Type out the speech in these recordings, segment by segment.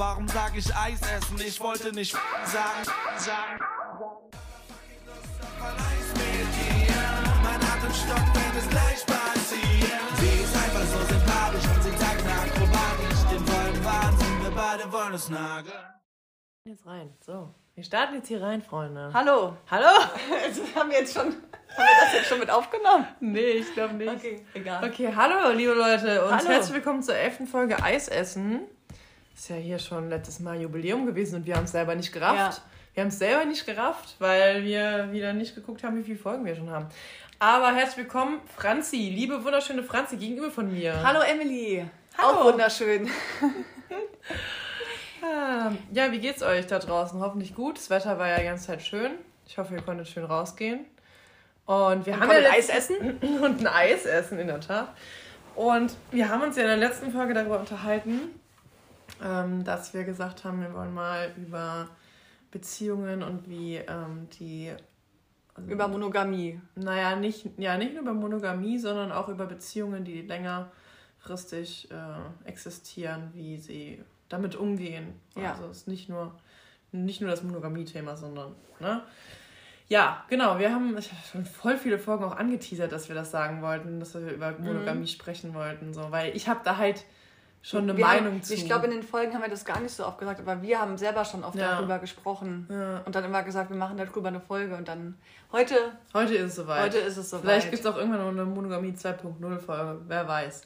Warum sag ich Eis essen? Ich wollte nicht sagen, sagen. Mein Atem stockt, wenn es gleich passiert. Sie ist einfach so sympathisch und sie tagt akrobatisch. Den vollen Wahnsinn, wir beide wollen es nageln. Jetzt rein. So. Wir starten jetzt hier rein, Freunde. Hallo. Hallo? Also haben wir jetzt schon, haben wir das jetzt schon mit aufgenommen? Nee, ich glaube nicht. Okay, egal. Okay, hallo, liebe Leute. Und Hallo. herzlich willkommen zur elften Folge Eisessen. Ist ja hier schon letztes Mal Jubiläum gewesen und wir haben es selber nicht gerafft. Ja. Wir haben es selber nicht gerafft, weil wir wieder nicht geguckt haben, wie viele Folgen wir schon haben. Aber herzlich willkommen, Franzi, liebe wunderschöne Franzi, gegenüber von mir. Hallo Emily. Hallo. Auch wunderschön. Ah, Ja, wie geht's euch da draußen? Hoffentlich gut. Das Wetter war ja die ganze Zeit schön. Ich hoffe, ihr konntet schön rausgehen. Und wir haben konntet ja Eis letzt- und ein Eis essen, in der Tat. Und wir haben uns ja in der letzten Folge darüber unterhalten, ähm, dass wir gesagt haben, wir wollen mal über Beziehungen und wie ähm, die. Über Monogamie. Naja, nicht, ja, nicht nur über Monogamie, sondern auch über Beziehungen, die längerfristig äh, existieren, wie sie damit umgehen. Ja. Also es ist nicht nur, nicht nur das Monogamie-Thema, sondern, ne? Ja, genau. Wir haben schon voll viele Folgen auch angeteasert, dass wir das sagen wollten, dass wir über Monogamie sprechen wollten, so, weil ich habe da halt schon eine Wir Meinung haben, zu. Ich glaube, in den Folgen haben wir das gar nicht so oft gesagt, aber wir haben selber schon oft Ja. darüber gesprochen. Ja. Und dann immer gesagt, wir machen darüber eine Folge. Und dann heute, Heute ist es soweit. heute ist es soweit. Vielleicht gibt es auch irgendwann noch eine Monogamie 2.0 Folge, wer weiß.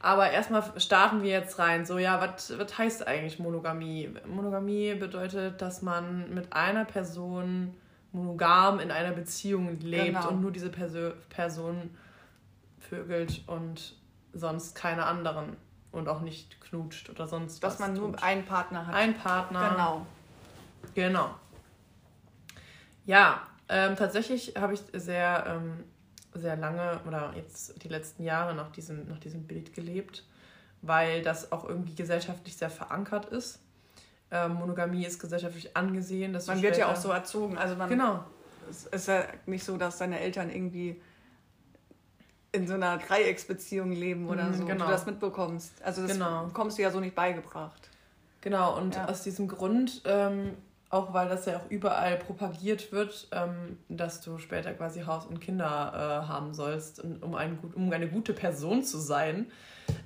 Aber erstmal starten wir jetzt rein. So, ja, was was heißt eigentlich Monogamie? Monogamie bedeutet, dass man mit einer Person monogam in einer Beziehung lebt Genau. und nur diese Perso Person vögelt und sonst keine anderen. Und auch nicht knutscht oder sonst dass was. man nur tut. einen Partner hat. ein Partner. Genau. Genau. Ja, ähm, tatsächlich habe ich sehr, ähm, sehr lange oder jetzt die letzten Jahre nach diesem, nach diesem Bild gelebt, weil das auch irgendwie gesellschaftlich sehr verankert ist. Ähm, Monogamie ist gesellschaftlich angesehen. Dass Man wird ja auch so erzogen. Also man, Genau. Es ist ja nicht so, dass deine Eltern irgendwie in so einer Dreiecksbeziehung leben oder Mhm, so. genau. Du das mitbekommst. Also das Genau. bekommst du ja so nicht beigebracht. Genau, und Ja. aus diesem Grund, ähm, auch weil das ja auch überall propagiert wird, ähm, dass du später quasi Haus und Kinder äh, haben sollst, und, um, ein, um eine gute Person zu sein.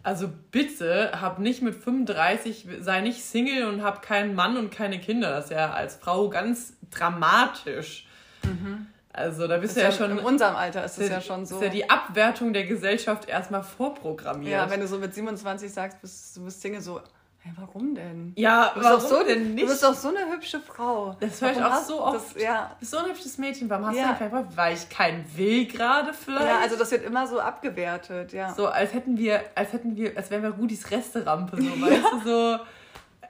Also bitte, hab nicht mit 35, sei nicht Single und hab keinen Mann und keine Kinder. Das ist ja als Frau ganz dramatisch. Also da bist. Ist du ja, ja, schon... in unserem Alter ist es ja schon so. Ist ja die Abwertung der Gesellschaft erstmal vorprogrammiert. Ja, wenn du so mit 27 sagst, bist, du bist Single, so, hey, warum denn? ja Du bist, doch so, denn nicht? du bist doch so eine hübsche Frau. Das höre ich Warum auch so oft. Das, ja. Du bist so ein hübsches Mädchen, warum hast Ja. du Bock? Weil ich keinen will gerade vielleicht. ja, also das wird immer so abgewertet, ja. so, als hätten wir, als hätten wir, als wären wir Rudis Resterampe, so, weißt du, so,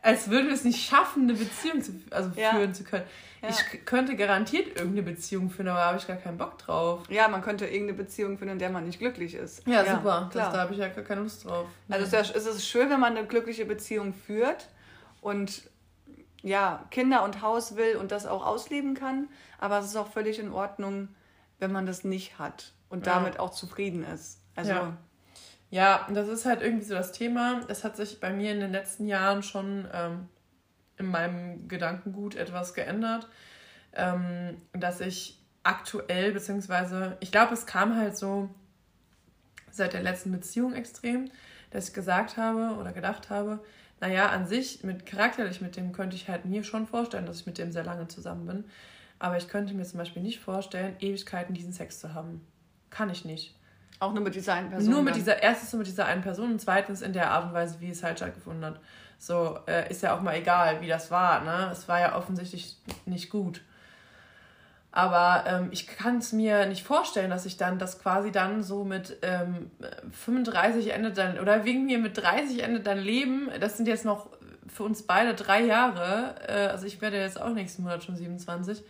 als würden wir es nicht schaffen, eine Beziehung zu, also Ja. führen zu können. Ja. Ich könnte garantiert irgendeine Beziehung führen, aber da habe ich gar keinen Bock drauf. Ja, man könnte irgendeine Beziehung finden, in der man nicht glücklich ist. Ja, super. Das, Klar. da habe ich ja gar keine Lust drauf. Also es ist, ja, es ist schön, wenn man eine glückliche Beziehung führt und ja, Kinder und Haus will und das auch ausleben kann. Aber es ist auch völlig in Ordnung, wenn man das nicht hat und Ja. damit auch zufrieden ist. Also Ja. Ja, das ist halt irgendwie so das Thema. Es hat sich bei mir in den letzten Jahren schon ähm, in meinem Gedankengut etwas geändert, ähm, dass ich aktuell, beziehungsweise, ich glaube, es kam halt so seit der letzten Beziehung extrem, dass ich gesagt habe oder gedacht habe, naja, an sich, mit charakterlich mit dem könnte ich halt mir schon vorstellen, dass ich mit dem sehr lange zusammen bin. Aber ich könnte mir zum Beispiel nicht vorstellen, Ewigkeiten diesen Sex zu haben. Kann ich nicht. Auch nur mit dieser einen Person. Nur mit dann. dieser, erstens nur mit dieser einen Person und zweitens in der Art und Weise, wie es halt stattgefunden hat. So, äh, ist ja auch mal egal, wie das war, ne? Es war ja offensichtlich nicht gut. Aber ähm, ich kann es mir nicht vorstellen, dass ich dann das quasi dann so mit ähm, 35 endet dann, oder wegen mir mit 30 endet dein Leben. Das sind jetzt noch für uns beide drei Jahre. Äh, also ich werde jetzt auch nächsten Monat schon 27.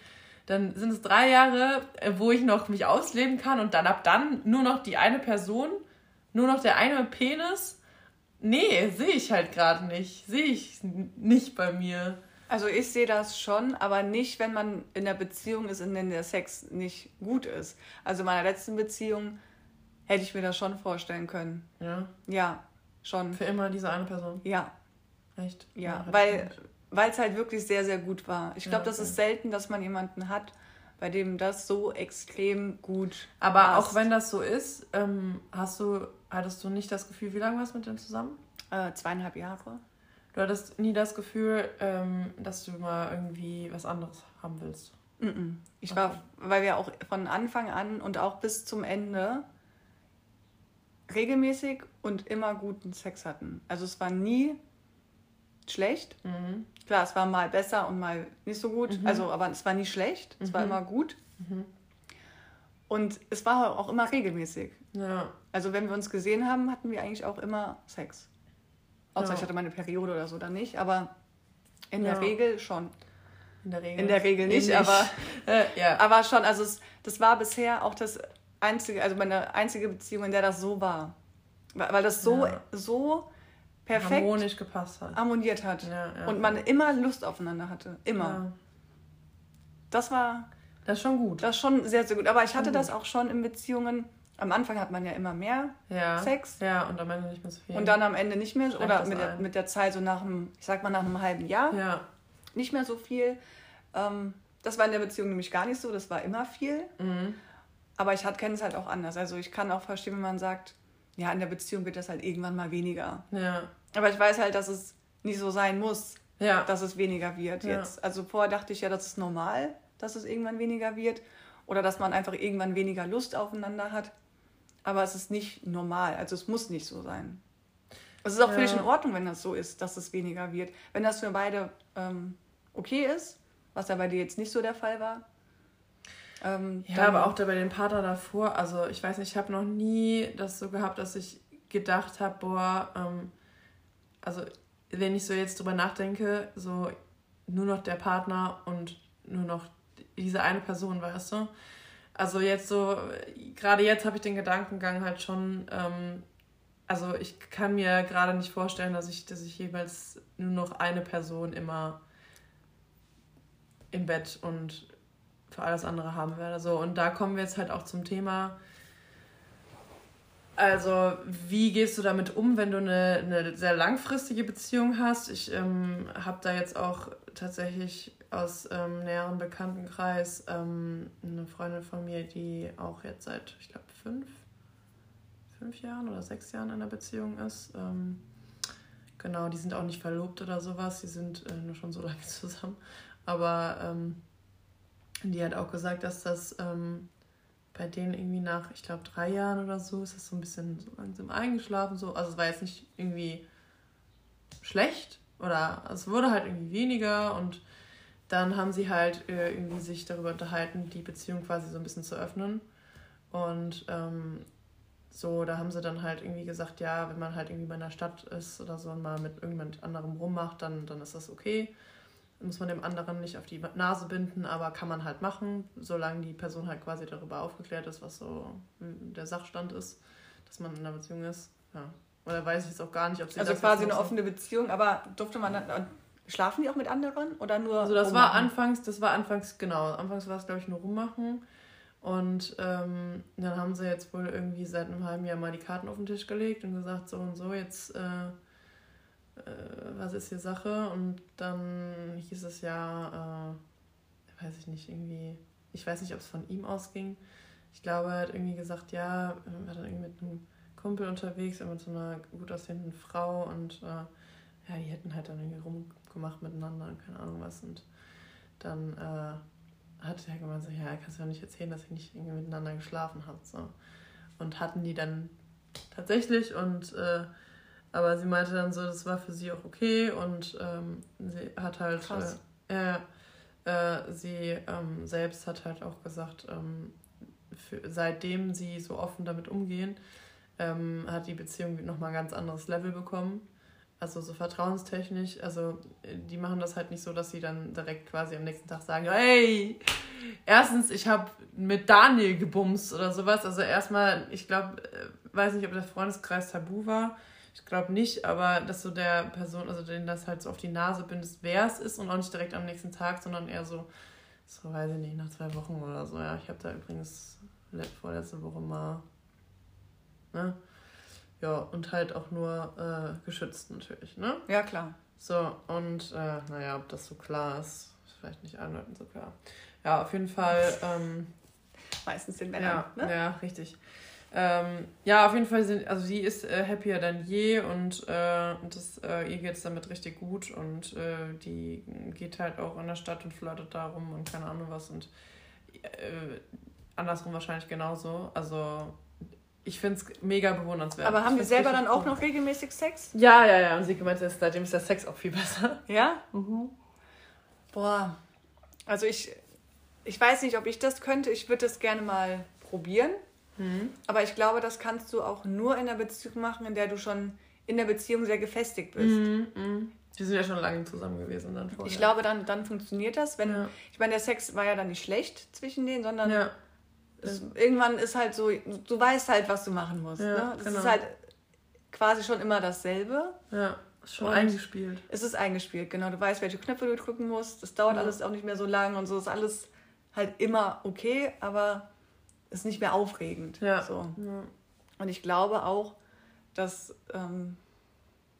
Dann sind es drei Jahre, äh, wo ich noch mich ausleben kann und dann ab dann nur noch die eine Person, nur noch der eine Penis. Nee, sehe ich halt gerade nicht. Sehe ich nicht bei mir. Also ich sehe das schon, aber nicht, wenn man in der Beziehung ist, in der der Sex nicht gut ist. Also in meiner letzten Beziehung hätte ich mir das schon vorstellen können. Ja, Ja, schon. für immer diese eine Person. Ja. Echt? Ja, hatte weil ich nicht. Weil es halt wirklich sehr, sehr gut war. Ich glaube, Ja, das okay. ist selten, dass man jemanden hat, bei dem das so extrem gut Aber passt. auch wenn das so ist, ähm, hast du, hattest du nicht das Gefühl, wie lange warst du mit dem zusammen? Äh, zweieinhalb Jahre. Du hattest nie das Gefühl, ähm, dass du mal irgendwie was anderes haben willst. Ich Okay. war, weil wir auch von Anfang an und auch bis zum Ende regelmäßig und immer guten Sex hatten. Also es war nie schlecht. Mhm. Klar, es war mal besser und mal nicht so gut. Mhm. Also, aber es war nie schlecht. Es war Mhm. immer gut. Mhm. Und es war auch immer regelmäßig. Ja. Also wenn wir uns gesehen haben, hatten wir eigentlich auch immer Sex. Außer Ja. ich hatte meine Periode oder so dann nicht, aber in Ja. der Regel schon. In der Regel. In der Regel nicht, Ähnlich. aber, Äh, ja. aber schon. Also es, das war bisher auch das einzige, also meine einzige Beziehung, in der das so war. Weil das so, so perfekt harmonisch gepasst hat. harmoniert hat. Ja, ja. Und man immer Lust aufeinander hatte. Immer. Ja. Das war Das ist schon gut. das ist schon sehr, sehr gut. Aber ich hatte das auch schon in Beziehungen. Am Anfang hat man ja immer mehr. Sex. Ja, und am Ende nicht mehr so viel. Und dann am Ende nicht mehr, Schlägt oder mit der, mit der Zeit, so nach einem, ich sag mal nach einem halben Jahr, Ja. nicht mehr so viel. Ähm, das war in der Beziehung nämlich gar nicht so, das war immer viel. Mhm. Aber ich kenne es halt auch anders. Also ich kann auch verstehen, wenn man sagt, ja, in der Beziehung wird das halt irgendwann mal weniger. Ja. Aber ich weiß halt, dass es nicht so sein muss, Ja. dass es weniger wird Ja. jetzt. Also vorher dachte ich ja, das ist normal, dass es irgendwann weniger wird. Oder dass man einfach irgendwann weniger Lust aufeinander hat. Aber es ist nicht normal. Also es muss nicht so sein. Es ist auch Ja. völlig in Ordnung, wenn das so ist, dass es weniger wird. Wenn das für beide ähm, okay ist, was ja bei dir jetzt nicht so der Fall war. Ähm, Ja, aber auch da bei den Partner davor, also ich weiß nicht, ich habe noch nie das so gehabt, dass ich gedacht habe, boah, ähm, also wenn ich so jetzt drüber nachdenke, so nur noch der Partner und nur noch diese eine Person, weißt du? Also jetzt so, gerade jetzt habe ich den Gedankengang halt schon, ähm, also ich kann mir gerade nicht vorstellen, dass ich, dass ich jeweils nur noch eine Person immer im Bett und für alles andere haben werde. So, und da kommen wir jetzt halt auch zum Thema. Also, wie gehst du damit um, wenn du eine, eine sehr langfristige Beziehung hast? Ich ähm, habe da jetzt auch tatsächlich aus ähm, näherem Bekanntenkreis ähm, eine Freundin von mir, die auch jetzt seit, ich glaube, fünf, fünf Jahren oder sechs Jahren in einer Beziehung ist. Ähm, genau, die sind auch nicht verlobt oder sowas, die sind äh, nur schon so lange zusammen. Aber ähm, die hat auch gesagt, dass das ähm, bei denen irgendwie nach, ich glaube, drei Jahren oder so, ist das so ein bisschen so langsam eingeschlafen. So. Also es war jetzt nicht irgendwie schlecht oder es wurde halt irgendwie weniger und dann haben sie halt äh, irgendwie sich darüber unterhalten, die Beziehung quasi so ein bisschen zu öffnen. Und ähm, so, da haben sie dann halt irgendwie gesagt, ja, wenn man halt irgendwie bei einer Stadt ist oder so und mal mit irgendjemand anderem rummacht, dann, dann ist das okay. Muss man dem anderen nicht auf die Nase binden, aber kann man halt machen, solange die Person halt quasi darüber aufgeklärt ist, was so der Sachstand ist, dass man in einer Beziehung ist. Ja. Oder weiß ich jetzt auch gar nicht, ob sie Also das quasi eine offene Beziehung, aber durfte man dann. Schlafen die auch mit anderen oder nur. Also das war rummachen? anfangs, das war anfangs, genau, anfangs war es glaube ich nur rummachen. Und ähm, dann haben sie jetzt wohl irgendwie seit einem halben Jahr mal die Karten auf den Tisch gelegt und gesagt, so und so, jetzt äh, was ist hier Sache? Und dann hieß es ja, äh, weiß ich nicht, irgendwie, ich weiß nicht, ob es von ihm ausging. Ich glaube, er hat irgendwie gesagt, ja, er war dann irgendwie mit einem Kumpel unterwegs, mit so einer gut aussehenden Frau und äh, ja, die hätten halt dann irgendwie rumgemacht miteinander und keine Ahnung was. Und dann äh, hat er gemeint, so, ja, kannst du ja nicht erzählen, dass ihr nicht irgendwie miteinander geschlafen habt. So. Und hatten die dann tatsächlich und äh, aber sie meinte dann so, das war für sie auch okay und ähm, sie hat halt Krass. äh, äh, sie ähm, selbst hat halt auch gesagt, ähm, für, seitdem sie so offen damit umgehen, ähm, hat die Beziehung nochmal ein ganz anderes Level bekommen. Also so vertrauenstechnisch. Also äh, die machen das halt nicht so, dass sie dann direkt quasi am nächsten Tag sagen, hey, erstens, ich habe mit Daniel gebumst oder sowas. Also erstmal, ich glaube, äh, weiß nicht, ob der Freundeskreis tabu war. Ich glaube nicht, aber dass so der Person, also denen das halt so auf die Nase bindest, wer es ist und auch nicht direkt am nächsten Tag, sondern eher so, so weiß ich nicht, nach zwei Wochen oder so. Ja, ich habe da übrigens le- vorletzte Woche mal, ne? Ja, und halt auch nur äh, geschützt natürlich, ne? Ja, klar. So, und äh, naja, ob das so klar ist, ist vielleicht nicht allen Leuten so klar. Ja, auf jeden Fall. Ähm, Meistens den Männern, ja, ne? Ja, richtig. Ähm, ja, auf jeden Fall sind, also sie ist äh, happier denn je und, äh, und das, äh, ihr geht es damit richtig gut und äh, die geht halt auch in der Stadt und flirtet da rum und keine Ahnung was und äh, andersrum wahrscheinlich genauso. Also ich finde es mega bewundernswert. Aber haben die selber dann auch cool. noch regelmäßig Sex? Ja, ja, ja. Und sie gemeint, dass seitdem ist der Sex auch viel besser. Ja? Boah. Also ich, ich weiß nicht, ob ich das könnte. Ich würde das gerne mal probieren. Aber ich glaube, das kannst du auch nur in einer Beziehung machen, in der du schon in der Beziehung sehr gefestigt bist. Mhm. Die sind ja schon lange zusammen gewesen dann vorher. Ich glaube, dann, dann funktioniert das. Wenn, Ja. Ich meine, der Sex war ja dann nicht schlecht zwischen denen, sondern Ja, es, irgendwann ist halt so, du weißt halt, was du machen musst. Ja, ne? Das genau. ist halt quasi schon immer dasselbe. ja. Ist schon Und- eingespielt. Es ist eingespielt, genau. Du weißt, welche Knöpfe du drücken musst. Das dauert alles auch nicht mehr so lang und so ist alles halt immer okay, aber ist nicht mehr aufregend. Ja. So. Ja. Und ich glaube auch, dass ähm,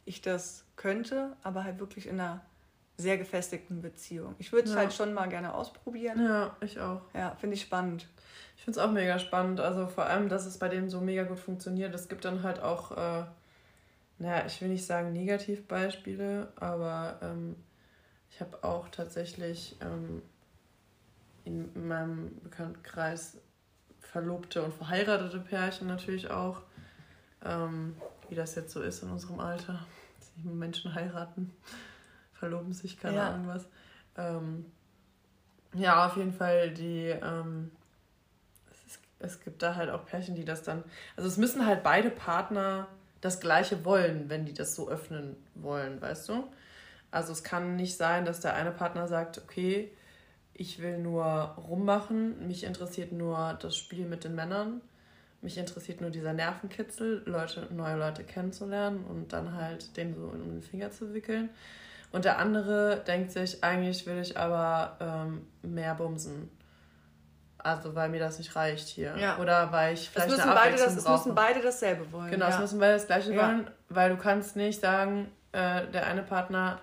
ich das könnte, aber halt wirklich in einer sehr gefestigten Beziehung. Ich würde es Ja. halt schon mal gerne ausprobieren. ja, ich auch. Ja, finde ich spannend. Ich finde es auch mega spannend. Also vor allem, dass es bei denen so mega gut funktioniert. Es gibt dann halt auch, äh, naja, ich will nicht sagen Negativbeispiele, aber ähm, ich habe auch tatsächlich ähm, in meinem Bekanntenkreis verlobte und verheiratete Pärchen natürlich auch. Ähm, wie das jetzt so ist in unserem Alter. Menschen heiraten, verloben sich, keine Ja. Ahnung was. Ähm, ja, auf jeden Fall die. Ähm, es, ist, es gibt da halt auch Pärchen, die das dann. Also es müssen halt beide Partner das Gleiche wollen, wenn die das so öffnen wollen, weißt du? Also es kann nicht sein, dass der eine Partner sagt, okay, ich will nur rummachen, mich interessiert nur das Spiel mit den Männern, mich interessiert nur dieser Nervenkitzel, Leute, neue Leute kennenzulernen und dann halt den so um den Finger zu wickeln. Und der andere denkt sich, eigentlich will ich aber ähm, mehr bumsen. Also weil mir das nicht reicht hier. Ja. Oder weil ich Es vielleicht müssen, eine beide das, es brauche. müssen beide dasselbe wollen. Genau, es ja. müssen beide das gleiche Ja. wollen, weil du kannst nicht sagen, äh, der eine Partner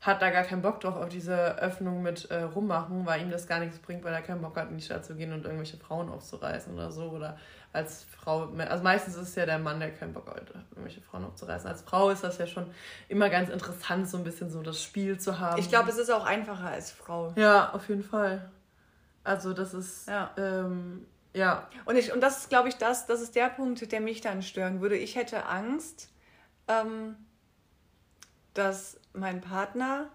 hat da gar keinen Bock drauf auf diese Öffnung mit äh, rummachen, weil ihm das gar nichts bringt, weil er keinen Bock hat, in die Stadt zu gehen und irgendwelche Frauen aufzureißen oder so. Oder als Frau, also meistens ist es ja der Mann, der keinen Bock hat, irgendwelche Frauen aufzureißen. Als Frau ist das ja schon immer ganz interessant, so ein bisschen so das Spiel zu haben. Ich glaube, es ist auch einfacher als Frau. Ja, auf jeden Fall. Also das ist, Ja. ähm, ja, Und, ich, und das ist, glaube ich, das, das ist der Punkt, der mich dann stören würde. Ich hätte Angst, ähm, dass mein Partner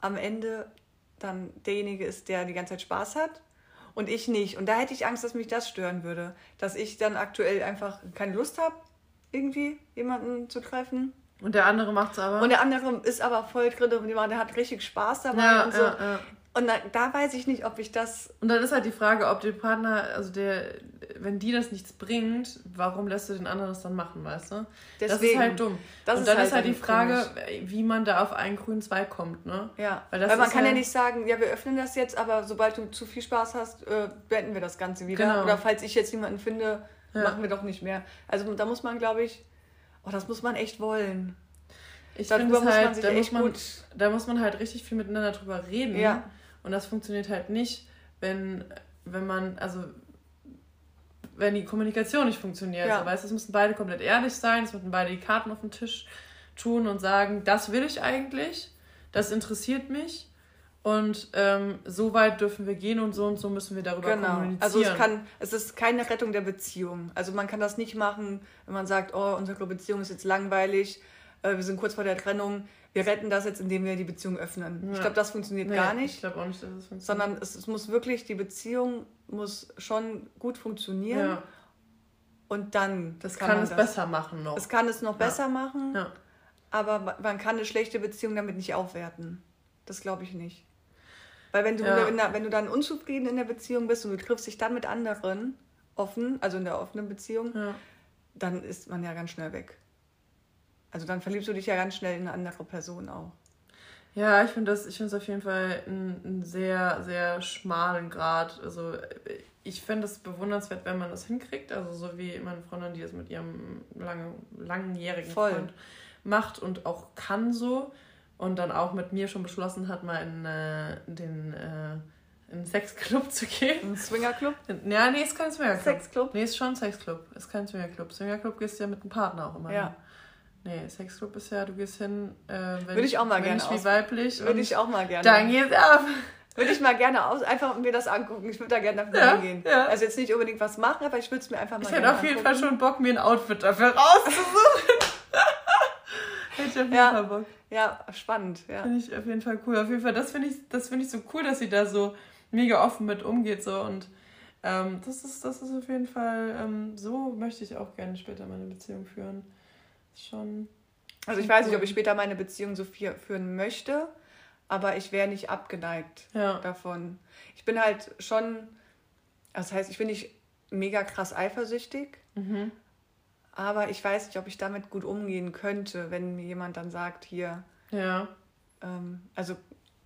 am Ende dann derjenige ist, der die ganze Zeit Spaß hat und ich nicht. Und da hätte ich Angst, dass mich das stören würde. Dass ich dann aktuell einfach keine Lust habe, irgendwie jemanden zu treffen. und der andere macht's aber. Und der andere ist aber voll drin und der hat richtig Spaß dabei ja, und so. ja, ja. Und da, da weiß ich nicht, ob ich das Und dann ist halt die Frage, ob der Partner, also der, wenn die das nichts bringt, warum lässt du den anderen das dann machen, weißt du? das ist Deswegen. halt dumm. Das und ist dann halt ist halt die Frage, wie man da auf einen grünen Zweig kommt, ne? Ja, Weil weil, man kann ja ja- nicht sagen, ja, wir öffnen das jetzt, aber sobald du zu viel Spaß hast, äh, beenden wir das Ganze wieder. Genau. Oder falls ich jetzt jemanden finde, Ja. machen wir doch nicht mehr. Also da muss man, glaube ich, oh, das muss man echt wollen. Ich Darüber finde es man halt, sich da muss man, gut- da muss man halt richtig viel miteinander drüber reden. Ja. Und das funktioniert halt nicht, wenn, wenn man, also wenn die Kommunikation nicht funktioniert. Ja. So, weißt, es müssen beide komplett ehrlich sein, es müssen beide die Karten auf den Tisch tun und sagen, das will ich eigentlich, das interessiert mich und ähm, so weit dürfen wir gehen und so und so müssen wir darüber Genau. kommunizieren. Also es kann, es ist keine Rettung der Beziehung. Also man kann das nicht machen, wenn man sagt, oh, unsere Beziehung ist jetzt langweilig, äh, wir sind kurz vor der Trennung, wir retten das jetzt, indem wir die Beziehung öffnen. Ich Ja. glaube, das funktioniert Nee, gar Ich nicht. glaube auch nicht, dass es funktioniert. Sondern es, es muss wirklich, die Beziehung muss schon gut funktionieren ja, und dann das kann, es besser machen noch. Es kann es noch Ja. besser machen, aber ma- man kann eine schlechte Beziehung damit nicht aufwerten. Das glaube ich nicht. Weil wenn du, der, wenn du dann unzufrieden in der Beziehung bist und du triffst dich dann mit anderen offen, also in der offenen Beziehung, dann ist man ja ganz schnell weg. Also dann verliebst du dich ja ganz schnell in eine andere Person auch. Ja, ich finde das, ich finde es auf jeden Fall einen, sehr, sehr schmalen Grad. Also ich finde es bewundernswert, wenn man das hinkriegt. Also so wie meine Freundin, die das mit ihrem lange, langjährigen Voll. Freund macht und auch kann so. und dann auch mit mir schon beschlossen hat, mal in äh, den äh, in einen Sexclub zu gehen. Ein Swingerclub? Ja, nee, ist kein Swingerclub. Sexclub? Nee, ist schon ein Sexclub. Ist kein Swingerclub. Swingerclub gehst du ja mit einem Partner auch immer Ja. hin. Nee, Sexclub ist ja, du gehst hin, äh, wenn Würde ich auch mal gerne wie weiblich. Würde ich auch mal gerne. Dann geht's ab. Würde ich mal gerne aus, einfach mir das angucken. Ich würde da gerne dafür Ja, hingehen. ja. Also jetzt nicht unbedingt was machen, aber ich würde es mir einfach mal Ich hätte auf jeden Fall angucken. schon Bock, mir ein Outfit dafür rauszusuchen. hätte ich auf jeden Ja. Fall Bock. Ja, spannend. Ja. Finde ich auf jeden Fall cool. Auf jeden Fall, das finde ich, das finde ich so cool, dass sie da so mega offen mit umgeht. So. Und ähm, das, ist, das ist auf jeden Fall, ähm, so möchte ich auch gerne später meine Beziehung führen. Schon. Also ich weiß nicht, ob ich später meine Beziehung so viel führen möchte, aber ich wäre nicht abgeneigt Ja. davon. Ich bin halt schon, das heißt, ich bin nicht mega krass eifersüchtig, Mhm. aber ich weiß nicht, ob ich damit gut umgehen könnte, wenn mir jemand dann sagt, hier, Ja. ähm, also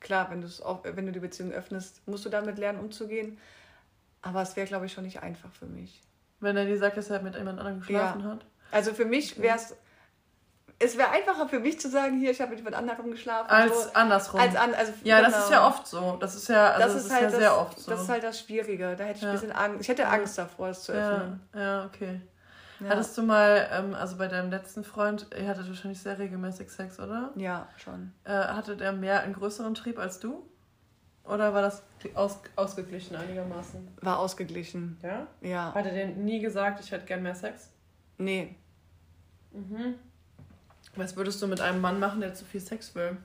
klar, wenn, auch, wenn du die Beziehung öffnest, musst du damit lernen, umzugehen. Aber es wäre, glaube ich, schon nicht einfach für mich. Wenn er dir sagt, dass er mit jemand anderem geschlafen hat. Also für mich wäre es, es wäre einfacher für mich zu sagen, hier, ich habe mit jemand anderem geschlafen. Als so, andersrum. als an, also, ja, das genau. ist ja oft so. Das ist ja, also das, ist halt ja das, sehr oft so. Das ist halt das Schwierige. Da hätte ich Ja. ein bisschen Angst. Ich hätte Angst davor, es zu ja, öffnen. ja, okay. Ja, Hattest du mal, ähm, also bei deinem letzten Freund, ihr hattet wahrscheinlich sehr regelmäßig Sex, oder? ja schon. Äh, hatte der mehr einen größeren Trieb als du? Oder war das aus, ausgeglichen einigermaßen? War ausgeglichen. Ja? Ja. Hat er dir nie gesagt, ich hätte gern mehr Sex? Nee. Mhm. Was würdest du mit einem Mann machen, der zu viel Sex will?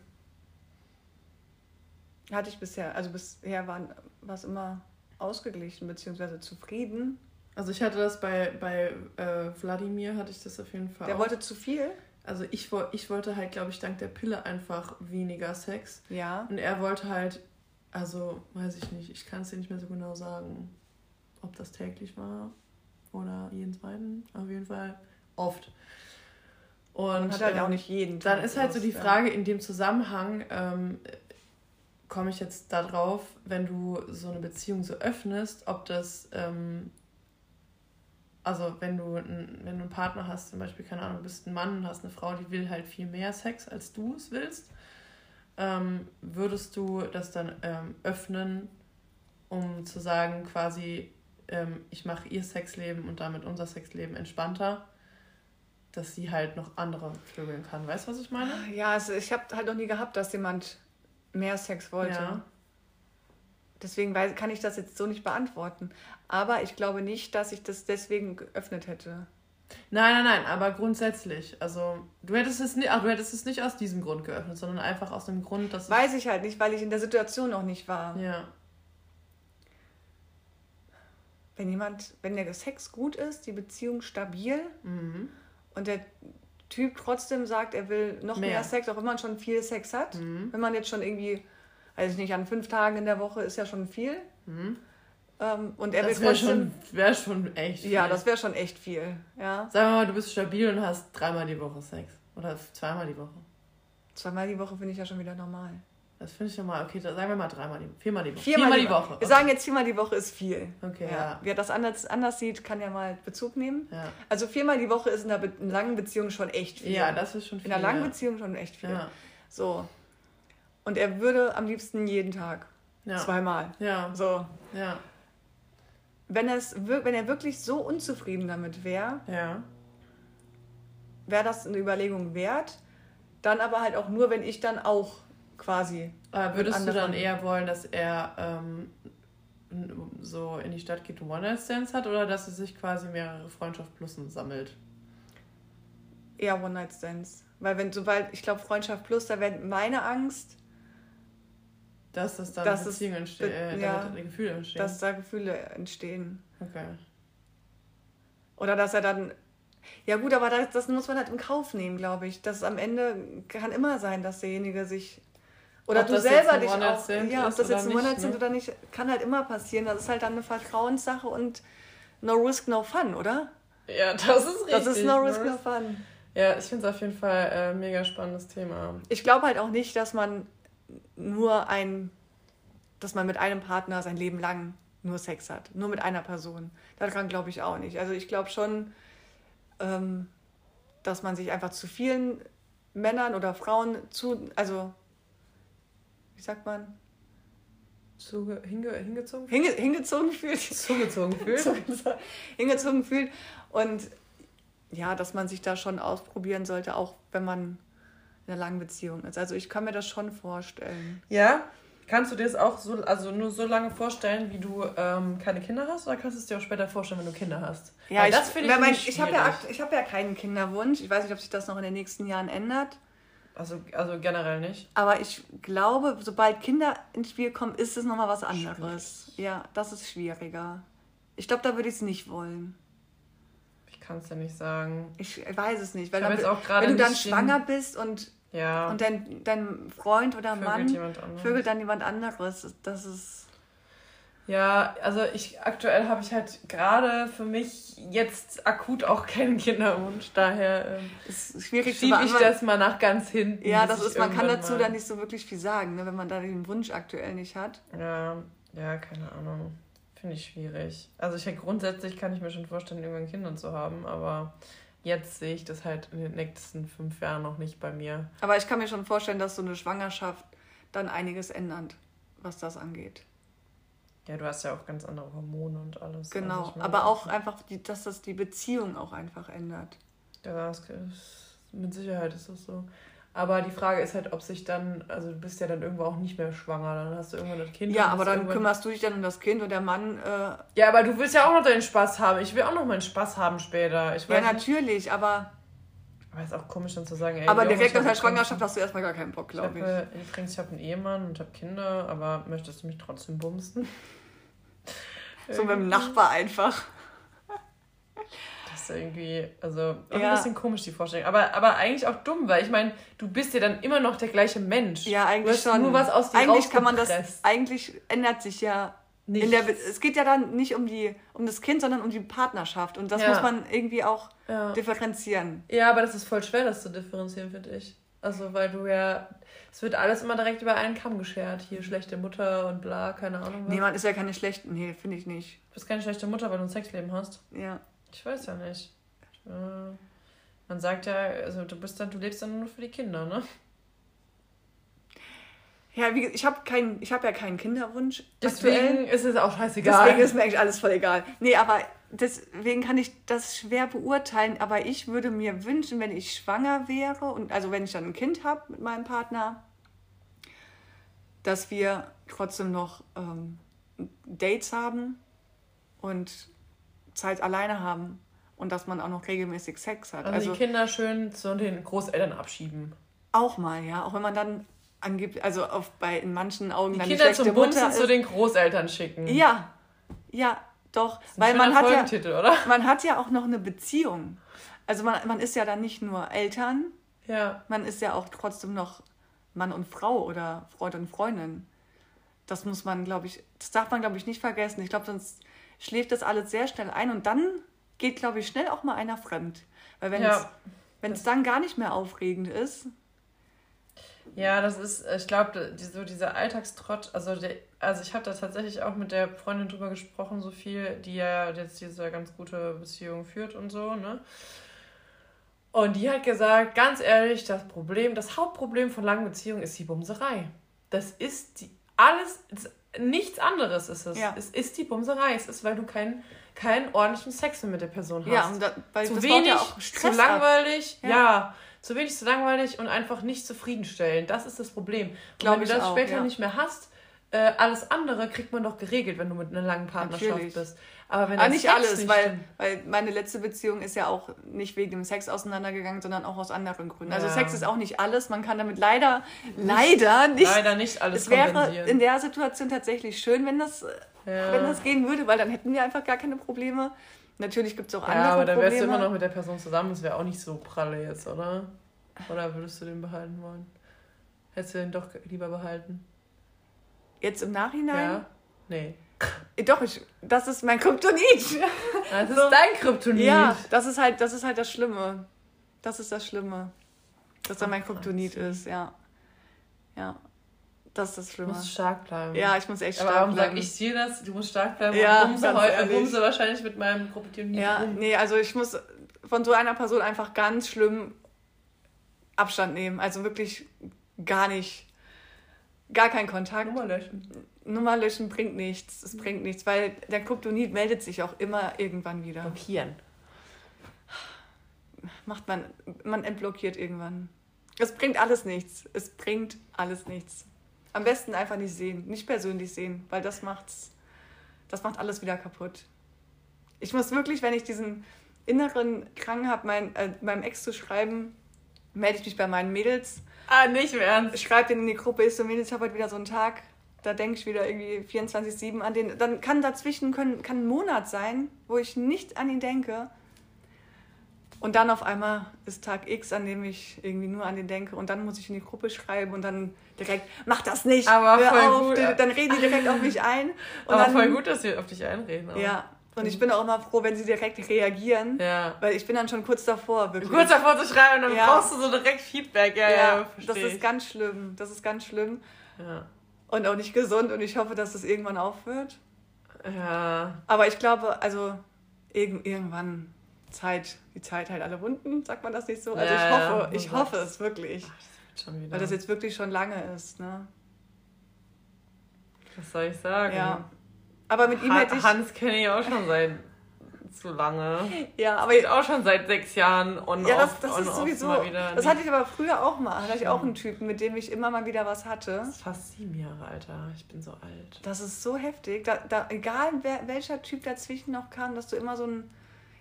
Hatte ich bisher. Also bisher war es immer ausgeglichen, beziehungsweise zufrieden. Also ich hatte das bei, bei äh, Wladimir, hatte ich das auf jeden Fall Der auch. wollte zu viel. Also ich, ich wollte halt, glaube ich, dank der Pille einfach weniger Sex. Ja. Und er wollte halt, also weiß ich nicht, ich kann es dir nicht mehr so genau sagen, ob das täglich war oder jeden zweiten, auf jeden Fall oft. Und hat halt ähm, auch nicht jeden Tag. dann ist halt so die. Frage in dem Zusammenhang, ähm, komme ich jetzt darauf, wenn du so eine Beziehung so öffnest, ob das, ähm, also wenn du, ein, wenn du einen Partner hast, zum Beispiel, keine Ahnung, du bist ein Mann und hast eine Frau, die will halt viel mehr Sex, als du es willst, ähm, würdest du das dann ähm, öffnen, um zu sagen, quasi, ähm, ich mache ihr Sexleben und damit unser Sexleben entspannter, dass sie halt noch andere vögeln kann. Weißt du, was ich meine? Ja, also ich habe halt noch nie gehabt, dass jemand mehr Sex wollte. Ja. Deswegen weiß, kann ich das jetzt so nicht beantworten. Aber ich glaube nicht, dass ich das deswegen geöffnet hätte. Nein, nein, nein, aber grundsätzlich. Also, du hättest es nicht, ach, du hättest es nicht aus diesem Grund geöffnet, sondern einfach aus dem Grund, dass Weiß ich halt nicht, weil ich in der Situation noch nicht war. Ja. Wenn jemand, wenn der Sex gut ist, die Beziehung stabil Mhm. Und der Typ trotzdem sagt, er will noch mehr, Mehr. Sex, auch wenn man schon viel Sex hat. Mhm. Wenn man jetzt schon irgendwie, weiß ich nicht, an fünf Tagen in der Woche ist ja schon viel. Mhm. Ähm, und er will Das wäre trotzdem. schon, wär schon echt. Ja, viel. das wäre schon echt viel. Ja. Sagen wir mal, du bist stabil und hast dreimal die Woche Sex. Oder zweimal die Woche. Zweimal die Woche finde ich ja schon wieder normal. Das finde ich schon mal, okay, da sagen wir mal dreimal die Viermal die Woche. Viermal, die Woche. Wir sagen jetzt viermal die Woche ist viel. Okay, Ja. ja. Wer das anders, anders sieht, kann ja mal Bezug nehmen. Ja, Also viermal die Woche ist in einer, in einer langen Beziehung schon echt viel. ja das ist schon in viel. einer langen ja. Beziehung schon echt viel. Ja. So. Und er würde am liebsten jeden Tag. Ja. Zweimal. Ja, So. ja, Wenn, es, wenn er wirklich so unzufrieden damit wäre, ja. wäre das eine Überlegung wert. Dann aber halt auch nur, wenn ich dann auch quasi. Aber würdest du dann eher wollen, dass er ähm, so in die Stadt geht und One-Night-Stands hat oder dass er sich quasi mehrere Freundschaft Plussen sammelt? eher One-Night-Stands. Weil wenn, sobald, ich glaube, Freundschaft plus, da wäre meine Angst, Dass das dann Das ist- Beziehungen entstehen, äh, ja, Gefühle entstehen. dass da Gefühle entstehen. okay. Oder dass er dann. Ja, gut, aber das, das muss man halt in Kauf nehmen, glaube ich. Das am Ende kann immer sein, dass derjenige sich. Oder Ob du selber dich auch. One-Night-Stand Ja, ob das jetzt ein Monat sind ne? oder nicht, kann halt immer passieren. Das ist halt dann eine Vertrauenssache und no risk, no fun, oder? Ja, das ist richtig. Das ist no risk, no fun. Ja, ich finde es auf jeden Fall äh, ein mega spannendes Thema. Ich glaube halt auch nicht, dass man nur ein, dass man mit einem Partner sein Leben lang nur Sex hat. Nur mit einer Person. Daran glaube ich auch nicht. Also ich glaube schon, ähm, dass man sich einfach zu vielen Männern oder Frauen zu, also wie sagt man, Zuge, hinge, hingezogen? hinge, hingezogen fühlt. Zugezogen fühlt. hingezogen fühlt. Und ja, dass man sich da schon ausprobieren sollte, auch wenn man in einer langen Beziehung ist. Also ich kann mir das schon vorstellen. Ja? Kannst du dir das auch so, also nur so lange vorstellen, wie du ähm, keine Kinder hast, oder kannst du es dir auch später vorstellen, wenn du Kinder hast? Ja, Weil ich, das finde ich, nämlich ich habe ja, ich hab ja keinen Kinderwunsch. Ich weiß nicht, ob sich das noch in den nächsten Jahren ändert. Also, also generell nicht. Aber ich glaube, sobald Kinder ins Spiel kommen, ist es nochmal was anderes. Ja, das ist schwieriger. Ich glaube, da würde ich es nicht wollen. Ich kann es ja nicht sagen. Ich weiß es nicht. Weil dann, wenn du dann schwanger bist und, Ja. und dein, dein Freund oder Vögelt Mann vögelt dann jemand anderes, das ist. Ja, also ich aktuell habe ich halt gerade für mich jetzt akut auch keinen Kinderwunsch. Daher ähm, ist schwierig schiebe ich das mal nach ganz hinten. Ja, das ist, man kann dazu mal- dann nicht so wirklich viel sagen, ne, wenn man da den Wunsch aktuell nicht hat. Ja, ja, keine Ahnung. Finde ich schwierig. Also ich grundsätzlich kann ich mir schon vorstellen, irgendwann Kinder zu haben, aber jetzt sehe ich das halt in den nächsten fünf Jahren noch nicht bei mir. Aber ich kann mir schon vorstellen, dass so eine Schwangerschaft dann einiges ändert, was das angeht. Ja, du hast ja auch ganz andere Hormone und alles. Genau, Also ich meine, aber auch einfach, die, dass das die Beziehung auch einfach ändert. Ja, das ist, mit Sicherheit ist das so. Aber die Frage ist halt, ob sich dann, also du bist ja dann irgendwo auch nicht mehr schwanger, dann hast du irgendwann das Kind. Ja, aber dann irgendwann- kümmerst du dich dann um das Kind und der Mann, äh, Ja, aber du willst ja auch noch deinen Spaß haben. Ich will auch noch meinen Spaß haben später. Ich ja weiß, nicht, natürlich, aber, aber ist auch komisch dann zu sagen, ey, aber direkt ich nach hab der Schwangerschaft hast du erstmal gar keinen Bock, Ich glaube ich. habe äh, übrigens, ich habe einen Ehemann und habe Kinder, aber möchtest du mich trotzdem bumsen? So mit dem Nachbar einfach. Das ist irgendwie, also Ja. ein bisschen komisch, die Vorstellung. Aber, aber eigentlich auch dumm, weil ich meine, du bist ja dann immer noch der gleiche Mensch. Ja, du eigentlich hast schon. nur was aus dir eigentlich kann man das, eigentlich ändert sich ja der, es geht ja dann nicht um die, um das Kind, sondern um die Partnerschaft und das Ja. muss man irgendwie auch Ja. differenzieren. Ja, aber das ist voll schwer, das zu differenzieren, finde ich. Also, weil du ja, es wird alles immer direkt über einen Kamm geschert. Hier schlechte Mutter und bla, keine Ahnung was. Nee, man ist ja keine schlechten, nee, finde ich nicht. Du bist keine schlechte Mutter, weil du ein Sexleben hast. Ja. Ich weiß ja nicht. Man sagt ja, also du bist dann, du lebst dann nur für die Kinder, ne? Ja, wie, ich habe kein, ich hab ja keinen Kinderwunsch. Deswegen ist es auch scheißegal. Deswegen ist mir eigentlich alles voll egal. Nee, aber deswegen kann ich das schwer beurteilen. Aber ich würde mir wünschen, wenn ich schwanger wäre und also wenn ich dann ein Kind habe mit meinem Partner, dass wir trotzdem noch ähm, Dates haben und Zeit alleine haben und dass man auch noch regelmäßig Sex hat. also, Also, die Kinder schön zu den Großeltern abschieben. auch mal, ja, auch wenn man dann angibt, also auf, bei in manchen Augen Die dann Kinder die schlechte zum Mutter zu den Großeltern schicken. Ja, ja, doch, weil man hat ja oder? man hat ja auch noch eine Beziehung. Also man, man ist ja dann nicht nur Eltern, Ja. man ist ja auch trotzdem noch Mann und Frau oder Freund und Freundin. Das muss man, glaube ich, das darf man, glaube ich, nicht vergessen. Ich glaube, sonst schläft das alles sehr schnell ein und dann geht, glaube ich, schnell auch mal einer fremd. Weil wenn Ja. wenn es dann gar nicht mehr aufregend ist, Ja, das ist, ich glaube, die, so dieser Alltagstrott, also der, also ich habe da tatsächlich auch mit der Freundin drüber gesprochen, so viel, die ja jetzt diese ganz gute Beziehung führt und so, ne? Und die hat gesagt, ganz ehrlich, das Problem, das Hauptproblem von langen Beziehungen ist die Bumserei. Das ist die, alles, das, nichts anderes ist es. Ja. Es ist die Bumserei. Es ist, weil du keinen keinen ordentlichen Sex mehr mit der Person hast ja, und da, weil zu wenig, ja auch zu Stress ab. langweilig, ja. Ja. Zu wenig, zu langweilig und einfach nicht zufriedenstellend. Das ist das Problem. Und Glaub wenn du das auch, später ja. nicht mehr hast, äh, alles andere kriegt man doch geregelt, wenn du mit einer langen Partnerschaft Natürlich. bist. Aber wenn der nicht Sex alles, nicht weil, weil meine letzte Beziehung ist ja auch nicht wegen dem Sex auseinandergegangen, sondern auch aus anderen Gründen. Also Ja. Sex ist auch nicht alles. Man kann damit leider, leider nicht. leider nicht alles es wäre in der Situation tatsächlich schön, wenn das, Ja. wenn das gehen würde, weil dann hätten wir einfach gar keine Probleme. Natürlich gibt es auch andere ja, aber dann Probleme. wärst du immer noch mit der Person zusammen. Das wäre auch nicht so pralle jetzt, oder? Oder würdest du den behalten wollen? Hättest du den doch lieber behalten? Jetzt im Nachhinein? Ja? Nee. Äh, Doch, ich, das ist mein Kryptonit. Das ist So. dein Kryptonit. ja, das ist halt, das ist halt das Schlimme. Das ist das Schlimme. Dass da mein Kryptonit ist, ja. Ja. Das ist das Du Schlimme. musst stark bleiben. Ja, ich muss echt Aber stark warum sag bleiben. ich dir das? Du musst stark bleiben Ja, und bumse, heu- wahrscheinlich mit meinem Kryptonit Ja, rum. nee, also ich muss von so einer Person einfach ganz schlimm Abstand nehmen. Also wirklich gar nicht, gar kein Kontakt. Nummer löschen. Nummer löschen bringt nichts. Es bringt nichts, weil der Kryptonit meldet sich auch immer irgendwann wieder. Blockieren. Macht man, man entblockiert irgendwann. Es bringt alles nichts. Es bringt alles nichts. Am besten einfach nicht sehen, nicht persönlich sehen, weil das macht's, das macht alles wieder kaputt. Ich muss wirklich, wenn ich diesen inneren Drang habe, mein, äh, meinem Ex zu schreiben, melde ich mich bei meinen Mädels. Ah, nicht mehr ernst. Schreib den in die Gruppe, ich so, Mädels, ich habe heute wieder so einen Tag, da denke ich wieder irgendwie 24-7 an den. Dann kann dazwischen können, kann ein Monat sein, wo ich nicht an ihn denke. Und dann auf einmal ist Tag X, an dem ich irgendwie nur an den denke. Und dann muss ich in die Gruppe schreiben und dann direkt, mach das nicht. Aber voll auf. gut. Dann reden die direkt auf mich ein. Und Aber dann, voll gut, dass sie auf dich einreden. auch. Ja. Und ich bin auch immer froh, wenn sie direkt reagieren. Ja. Weil ich bin dann schon kurz davor, wirklich. Kurz davor zu schreiben, dann Ja. brauchst du so direkt Feedback. Ja, ja, ja, das ist ich. ganz schlimm. Das ist ganz schlimm. Ja. Und auch nicht gesund. Und ich hoffe, dass das irgendwann aufhört. ja. Aber ich glaube, also irg irgendwann Zeit, die Zeit heilt alle Wunden, sagt man das nicht so? Also Ja, ich ja, hoffe, man ich sagt hoffe es. wirklich. Ach, das. Weil das jetzt wirklich schon lange ist, ne? Was soll ich sagen? Ja. Aber mit ihm Ha- hätte ich. Hans kenne ich auch schon seit zu lange. Ja, aber Geht auch schon seit sechs Jahren und ja, das, das ist sowieso. Das hatte ich aber früher auch mal. Hatte ich auch einen Typen, mit dem ich immer mal wieder was hatte. Das ist fast sieben Jahre, Alter. Ich bin so alt. Das ist so heftig. Da, da, egal wer, welcher Typ dazwischen noch kam, dass du immer so einen,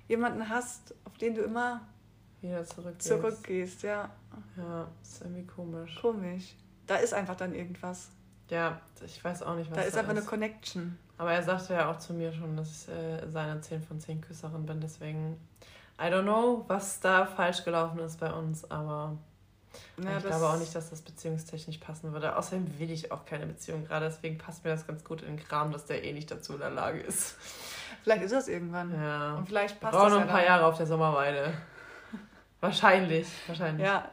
jemanden hast, auf den du immer Wieder zurück. zurückgehst. Ja, Ja, ist irgendwie komisch. komisch. Da ist einfach dann irgendwas. Ja, ich weiß auch nicht, was Da ist einfach eine ist. Connection. Aber er sagte ja auch zu mir schon, dass ich äh, seine 10 von 10 Küsserin bin. Deswegen, I don't know, was da falsch gelaufen ist bei uns. Aber Ja, ich glaube auch nicht, dass das beziehungstechnisch passen würde. Außerdem will ich auch keine Beziehung gerade. Deswegen passt mir das ganz gut in den Kram, dass der eh nicht dazu in der Lage ist. Vielleicht ist das irgendwann. Ja. Und vielleicht passt brauchen das noch ja ein paar dann. Jahre auf der Sommerweide. Wahrscheinlich, wahrscheinlich. Ja.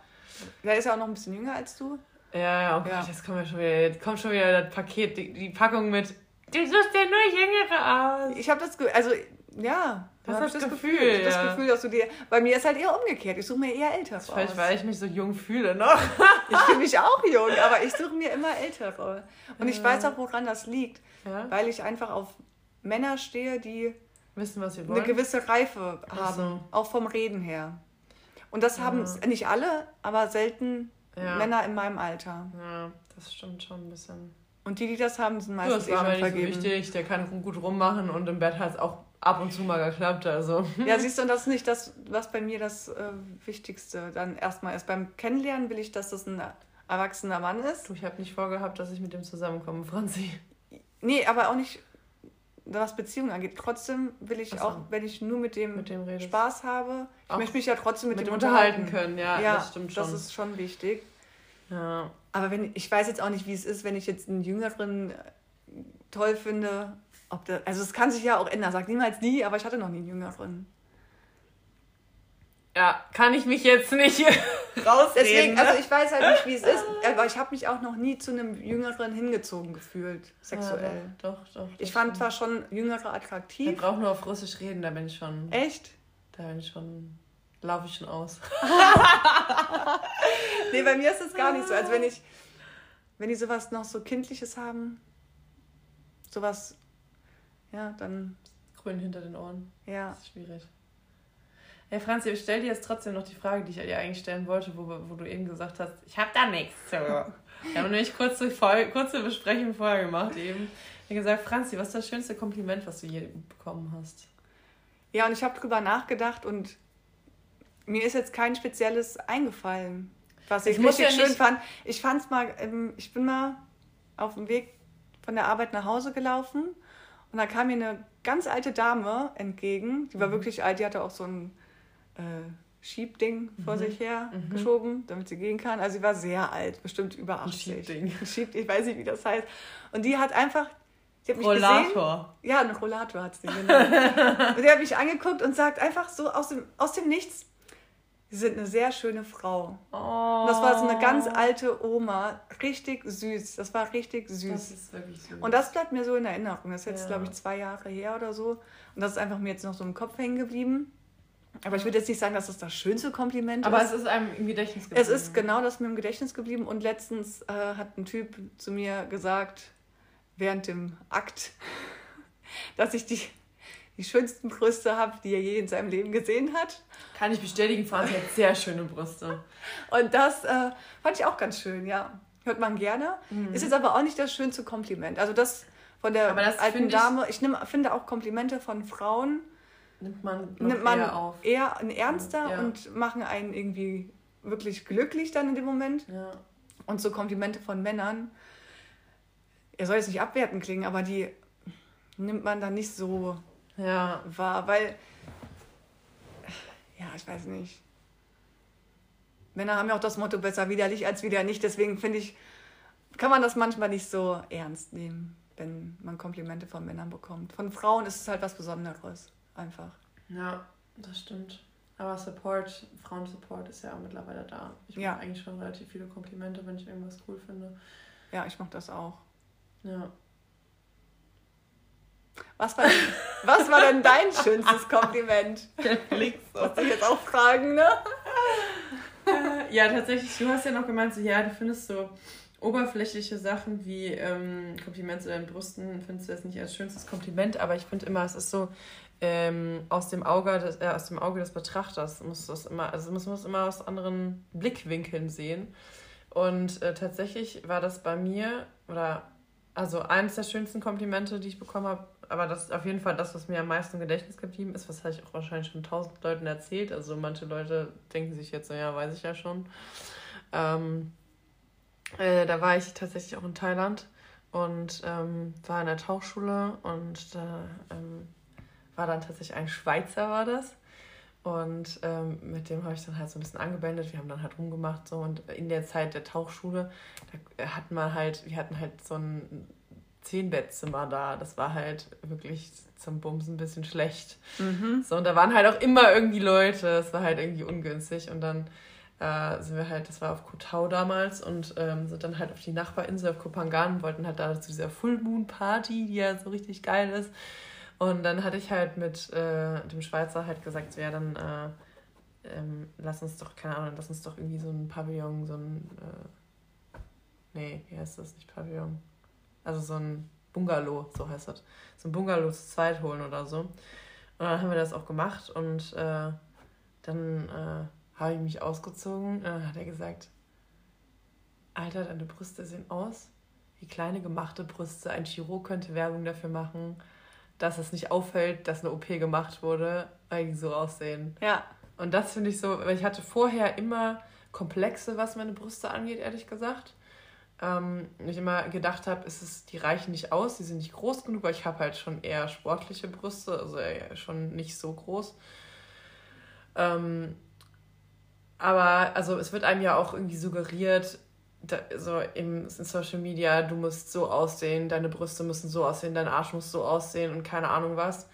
Der ist ja auch noch ein bisschen jünger als du. Ja, ja, oh Gott, Ja. jetzt kommt ja schon wieder, jetzt kommt schon wieder das Paket, die, die Packung mit. Du suchst ja nur Jüngere aus. Ich habe das Gefühl, also ja, Das ich das Gefühl. Gefühl, Ich hab ja. das Gefühl, dass du dir. Bei mir ist halt eher umgekehrt. Ich suche mir eher ältere aus. Vielleicht, weil ich mich so jung fühle noch. Ich fühle mich auch jung, aber ich suche mir immer ältere. Und ich Ja. weiß auch, woran das liegt. Ja? Weil ich einfach auf Männer stehe, die Wissen, was wir eine wollen. gewisse Reife haben. so. Auch vom Reden her. Und das haben Ja. nicht alle, aber selten Ja. Männer in meinem Alter. Ja, das stimmt schon ein bisschen. Und die, die das haben, sind Du, meistens das eh war schon mir nicht so vergeben. wichtig. Der kann gut rummachen und im Bett hat es auch ab und zu mal geklappt. Also. Ja, siehst du, und das ist nicht das, was bei mir das äh, Wichtigste dann erstmal ist. Beim Kennenlernen will ich, dass das ein erwachsener Mann ist. Du, ich habe nicht vorgehabt, dass ich mit dem zusammenkomme, Franzi. Nee, aber auch nicht, was Beziehungen angeht. Trotzdem will ich so. auch, wenn ich nur mit dem Mit dem. Spaß habe, ich Auch möchte mich ja trotzdem mit, mit dem dem unterhalten können, ja, ja, das stimmt schon. Das ist schon wichtig. Ja. Aber wenn ich weiß jetzt auch nicht, wie es ist, wenn ich jetzt einen Jüngeren äh, toll finde. Ob das, also es kann sich ja auch ändern. Sag niemals nie, aber ich hatte noch nie einen Jüngeren. Ja, kann ich mich jetzt nicht rausreden. Deswegen, ne? also ich weiß halt nicht, wie es ist, aber ich habe mich auch noch nie zu einem Jüngeren hingezogen gefühlt, sexuell. Ja, doch, doch, doch. Ich das fand zwar schon Jüngere attraktiv. brauchen nur auf Russisch reden, da bin ich schon. Echt? Da bin ich schon. Laufe ich schon aus. Nee, bei mir ist es gar nicht so. Also wenn ich, wenn die sowas noch so Kindliches haben, sowas, ja, dann, Grün hinter den Ohren. ja. Das ist schwierig. Hey Franzi, ich stelle dir jetzt trotzdem noch die Frage, die ich dir eigentlich stellen wollte, wo, wo du eben gesagt hast, ich habe da nichts zu. Wir haben nämlich kurze, kurze Besprechung vorher gemacht eben. Ich habe gesagt, Franzi, was ist das schönste Kompliment, was du je bekommen hast? Ja, und ich habe drüber nachgedacht und mir ist jetzt kein spezielles eingefallen, was ich muss richtig ja schön nicht- fand. Ich fand's mal, ähm, ich bin mal auf dem Weg von der Arbeit nach Hause gelaufen und da kam mir eine ganz alte Dame entgegen. Die war Mhm. wirklich alt, die hatte auch so ein äh, Schiebding vor Mhm. sich her Mhm. geschoben, damit sie gehen kann. Also sie war sehr alt, bestimmt über Ein 80. Schiebding. Ein Schieb, ich weiß nicht, wie das heißt. Und die hat einfach, die hat mich gesehen. Rollator. Ja, einen Rollator hat sie, genau. und der hat mich angeguckt und sagt einfach so aus dem, aus dem Nichts, Sie sind eine sehr schöne Frau. Oh. Und das war so eine ganz alte Oma, richtig süß. Das war richtig Das süß. ist wirklich süß. Und das bleibt mir so in Erinnerung. Das ist jetzt, Ja. glaube ich, zwei Jahre her oder so. Und das ist einfach mir jetzt noch so im Kopf hängen geblieben. Aber ich würde jetzt nicht sagen, dass das das schönste Kompliment Aber ist. es ist einem im Gedächtnis Es geblieben. ist genau das mir im Gedächtnis geblieben. Und letztens äh, hat ein Typ zu mir gesagt, während dem Akt, dass ich die, die schönsten Brüste habe, die er je in seinem Leben gesehen hat. Kann ich bestätigen, Franz hat sehr schöne Brüste. Und das äh, fand ich auch ganz schön, ja. Hört man gerne. Ist jetzt aber auch nicht das schönste Kompliment. Also das von der Mhm. Aber alten ich- Dame. Ich nehm, finde auch Komplimente von Frauen Nimmt man, nimmt man eher auf. eher ein ernster Ja. und machen einen irgendwie wirklich glücklich dann in dem Moment. Ja. Und so Komplimente von Männern, er soll jetzt nicht abwertend klingen, aber die nimmt man dann nicht so ja. wahr, weil, ja, ich weiß nicht. Männer haben ja auch das Motto besser widerlich als wieder nicht, deswegen finde ich, kann man das manchmal nicht so ernst nehmen, wenn man Komplimente von Männern bekommt. Von Frauen ist es halt was Besonderes, einfach. Ja, das stimmt. Aber Support, Frauensupport ist ja auch mittlerweile da. Ich Ja. mache eigentlich schon relativ viele Komplimente, wenn ich irgendwas cool finde. Ja, ich mag das auch. Ja. Was war, denn, was war denn dein schönstes Kompliment? Der Blick so. Ich jetzt auch fragen, ne? Ja, tatsächlich, du hast ja noch gemeint, so, ja, du findest so oberflächliche Sachen wie ähm, Kompliment zu deinen Brüsten, findest du das nicht als schönstes Kompliment, aber ich finde immer, es ist so ähm, aus, dem Auge des, äh, aus dem Auge des Betrachters, muss das immer, also muss man es immer aus anderen Blickwinkeln sehen. Und äh, tatsächlich war das bei mir, oder also eines der schönsten Komplimente, die ich bekommen habe, aber das ist auf jeden Fall das, was mir am meisten im Gedächtnis geblieben ist, was habe ich auch wahrscheinlich schon tausend Leuten erzählt. Also manche Leute denken sich jetzt so, ja, weiß ich ja schon. Ähm, äh, da war ich tatsächlich auch in Thailand und ähm, war in der Tauchschule und da ähm, war dann tatsächlich ein Schweizer, war das. Und ähm, mit dem habe ich dann halt so ein bisschen angebändet. Wir haben dann halt rumgemacht so und in der Zeit der Tauchschule, da hatten wir halt, wir hatten halt so ein Zehnbettzimmer da. Das war halt wirklich zum Bumsen ein bisschen schlecht. So, und da waren halt auch immer irgendwie Leute. Es war halt irgendwie ungünstig. Und dann äh, sind wir halt, das war auf Kotau damals und ähm, sind dann halt auf die Nachbarinsel auf Kopangan und wollten halt da zu dieser Full Moon Party, die ja so richtig geil ist. Und dann hatte ich halt mit äh, dem Schweizer halt gesagt, so, ja, dann äh, ähm, lass uns doch, keine Ahnung, lass uns doch irgendwie so ein Pavillon, so ein, äh, nee, wie heißt das, nicht Pavillon, also so ein Bungalow, so heißt das, so ein Bungalow zu zweit holen oder so. Und dann haben wir das auch gemacht und äh, dann äh, habe ich mich ausgezogen und dann hat er gesagt, Alter, deine Brüste sehen aus wie kleine gemachte Brüste. Ein Chirurg könnte Werbung dafür machen, dass es nicht auffällt, dass eine OP gemacht wurde, weil die so aussehen. Ja. Und das finde ich so, weil ich hatte vorher immer Komplexe, was meine Brüste angeht, ehrlich gesagt. Ähm, und ich immer gedacht habe, ist es, die reichen nicht aus, die sind nicht groß genug, weil ich habe halt schon eher sportliche Brüste, also schon nicht so groß. Ähm, aber also es wird einem ja auch irgendwie suggeriert, da, so im, in Social Media, du musst so aussehen, deine Brüste müssen so aussehen, dein Arsch muss so aussehen und keine Ahnung was.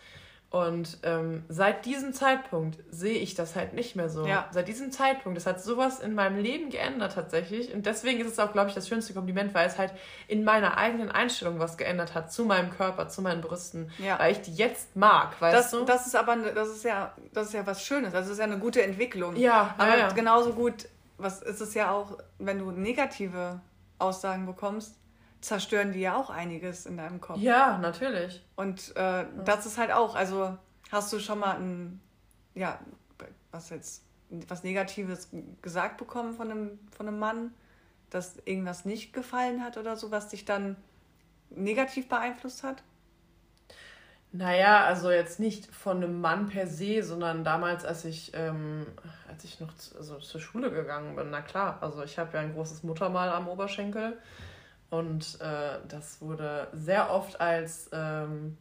Und ähm, seit diesem Zeitpunkt sehe ich das halt nicht mehr so. Ja. Seit diesem Zeitpunkt, das hat sowas in meinem Leben geändert tatsächlich. Und deswegen ist es auch, glaube ich, das schönste Kompliment, weil es halt in meiner eigenen Einstellung was geändert hat zu meinem Körper, zu meinen Brüsten. Ja. Weil ich die jetzt mag, weißt Das, du? das ist aber das ist ja das ist ja was Schönes. Das ist ja eine gute Entwicklung. Ja, aber ja, ja. genauso gut, was ist es ja auch, wenn du negative Aussagen bekommst, zerstören die ja auch einiges in deinem Kopf. ja, natürlich. Und äh, das ist halt auch, also hast du schon mal ein, ja, was jetzt, was Negatives gesagt bekommen von einem, von einem Mann, dass irgendwas nicht gefallen hat oder so, was dich dann negativ beeinflusst hat? Naja, also jetzt nicht von einem Mann per se, sondern damals, als ich, ähm, als ich noch zu, also zur Schule gegangen bin, na klar, also ich habe ja ein großes Muttermal am Oberschenkel. Und äh, das wurde sehr oft als, ähm,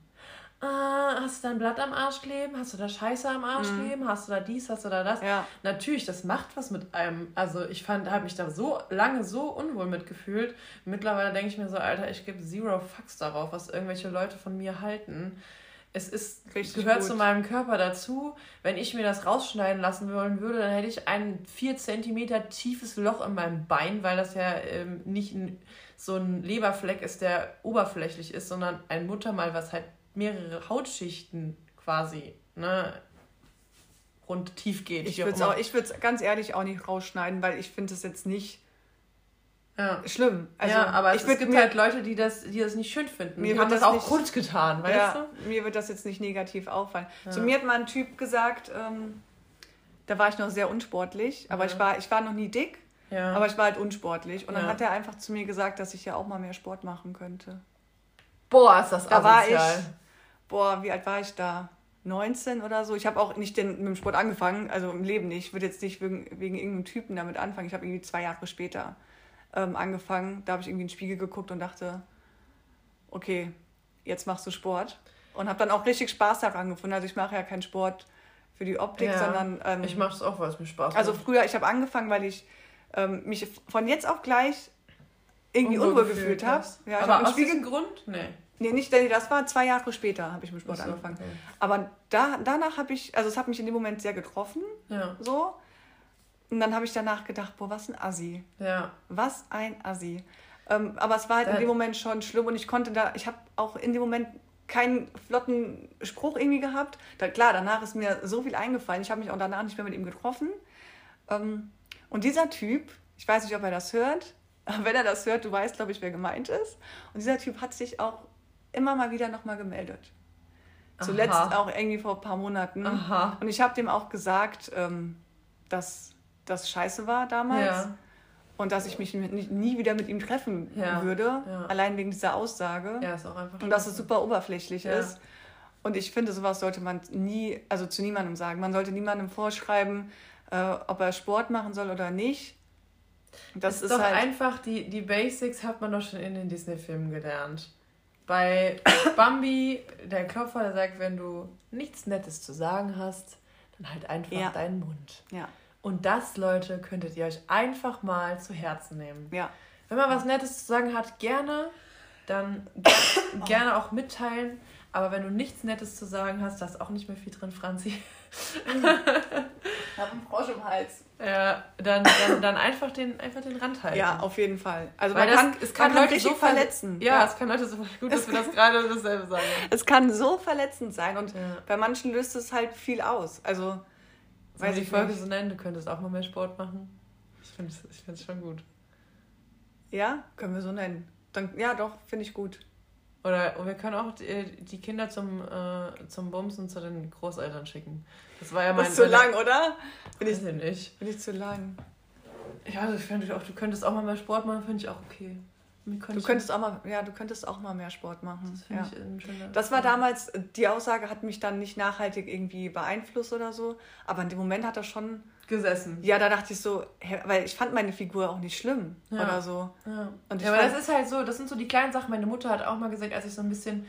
ah, hast du da ein Blatt am Arsch kleben? Hast du da Scheiße am Arsch kleben? Hast du da dies? Hast du da das? Ja. Natürlich, das macht was mit einem. Also ich fand, habe mich da so lange so unwohl mitgefühlt. Mittlerweile denke ich mir so, Alter, ich gebe zero fucks darauf, was irgendwelche Leute von mir halten. Es ist, Richtig gehört gut. zu meinem Körper dazu. Wenn ich mir das rausschneiden lassen wollen würde, dann hätte ich ein 4 cm tiefes Loch in meinem Bein, weil das ja ähm, nicht ein, so ein Leberfleck ist, der oberflächlich ist, sondern ein Muttermal, was halt mehrere Hautschichten quasi ne, Abgrund tief geht. Ich würde es ganz ehrlich auch nicht rausschneiden, weil ich finde es jetzt nicht ja. schlimm. Also, ja, aber ich es, es gibt mir- halt Leute, die das, die das nicht schön finden. Mir die haben das, das auch nicht- kundgetan, weißt ja, du? mir wird das jetzt nicht negativ auffallen. Ja. Zu mir hat mal ein Typ gesagt, ähm, da war ich noch sehr unsportlich, aber ich, war, ich war noch nie dick, aber ich war halt unsportlich. Und dann Ja. hat er einfach zu mir gesagt, dass ich ja auch mal mehr Sport machen könnte. Boah, ist das Da war ich, asozial. Boah, wie alt war ich da? 19 oder so. Ich habe auch nicht den, mit dem Sport angefangen, also im Leben nicht. Ich würde jetzt nicht wegen, wegen irgendeinem Typen damit anfangen. Ich habe irgendwie zwei Jahre später ähm, angefangen. Da habe ich irgendwie in den Spiegel geguckt und dachte, okay, jetzt machst du Sport. Und habe dann auch richtig Spaß daran gefunden. Also ich mache ja keinen Sport für die Optik, Ja. sondern... Ähm, Ich mache das auch, weil es mir Spaß also macht. früher, ich habe angefangen, weil ich ähm, mich von jetzt auf gleich irgendwie unwohl, gefühlt habe. Ja, aber hab aus Spiegel diesem Grund? Nee. Nee, nicht, denn das war zwei Jahre später, habe ich mit Sport so, angefangen. okay. Aber da, danach habe ich, also es hat mich in dem Moment sehr getroffen, Ja, so. Und dann habe ich danach gedacht, boah, was ein Assi. ja. Was ein Assi. Ähm, aber es war halt in Da- dem Moment schon schlimm und ich konnte da, ich habe auch in dem Moment keinen flotten Spruch irgendwie gehabt. Da, klar, danach ist mir so viel eingefallen. Ich habe mich auch danach nicht mehr mit ihm getroffen. Ähm, und dieser Typ, ich weiß nicht, ob er das hört, aber wenn er das hört, du weißt, glaube ich, wer gemeint ist. Und dieser Typ hat sich auch immer mal wieder nochmal gemeldet. Zuletzt Aha. auch irgendwie vor ein paar Monaten. Aha. Und ich habe dem auch gesagt, ähm, dass das scheiße war damals Ja. und dass ich mich nie, wieder mit ihm treffen Ja, würde, ja. allein wegen dieser Aussage. Ja, ist auch einfach. Und dass es super oberflächlich ist. Und ich finde, sowas sollte man nie, also zu niemandem sagen. Man sollte niemandem vorschreiben, äh, ob er Sport machen soll oder nicht. Das Das ist, ist doch halt. einfach, die, die Basics hat man doch schon in den Disney-Filmen gelernt. Bei Bambi, der Klopfer, der sagt, wenn du nichts Nettes zu sagen hast, dann halt einfach Ja. deinen Mund. ja, Und das, Leute, könntet ihr euch einfach mal zu Herzen nehmen. ja. Wenn man was Nettes zu sagen hat, gerne, dann ger gerne auch mitteilen. Aber wenn du nichts Nettes zu sagen hast, da ist auch nicht mehr viel drin, Franzi. Ich habe einen Frosch im Hals. Ja, dann, dann, dann einfach, den, einfach den Rand halten. Ja, auf jeden Fall. Also Weil man das, kann, es kann, man kann Leute so ver- verletzen. Ja, es kann Leute so gut, dass wir das gerade dasselbe sagen. Es kann so verletzend sein und Ja. bei manchen löst es halt viel aus. Also, Weiß weiß die ich Folge nicht. so nennen, du könntest auch mal mehr Sport machen. Ich finde es ich find's schon gut. Ja, können wir so nennen. Dann, ja, doch, finde ich gut. Oder wir können auch die, die Kinder zum, äh, zum Bumsen zu den Großeltern schicken. Das war ja mein. Das ist zu lang, oder? Bin ich, ich nicht. bin ich zu lang. Ja, also ich finde auch, du könntest auch mal mehr Sport machen, finde ich auch okay. Du könntest auch mal, ja, du könntest auch mal mehr Sport machen. Das finde Ja. Das war damals, die Aussage hat mich dann nicht nachhaltig irgendwie beeinflusst oder so, aber in dem Moment hat er schon, gesessen. ja, da dachte ich so, weil ich fand meine Figur auch nicht schlimm Ja. oder so. Ja. Ja, aber das ist halt so, das sind so die kleinen Sachen. Meine Mutter hat auch mal gesagt, als ich so ein bisschen,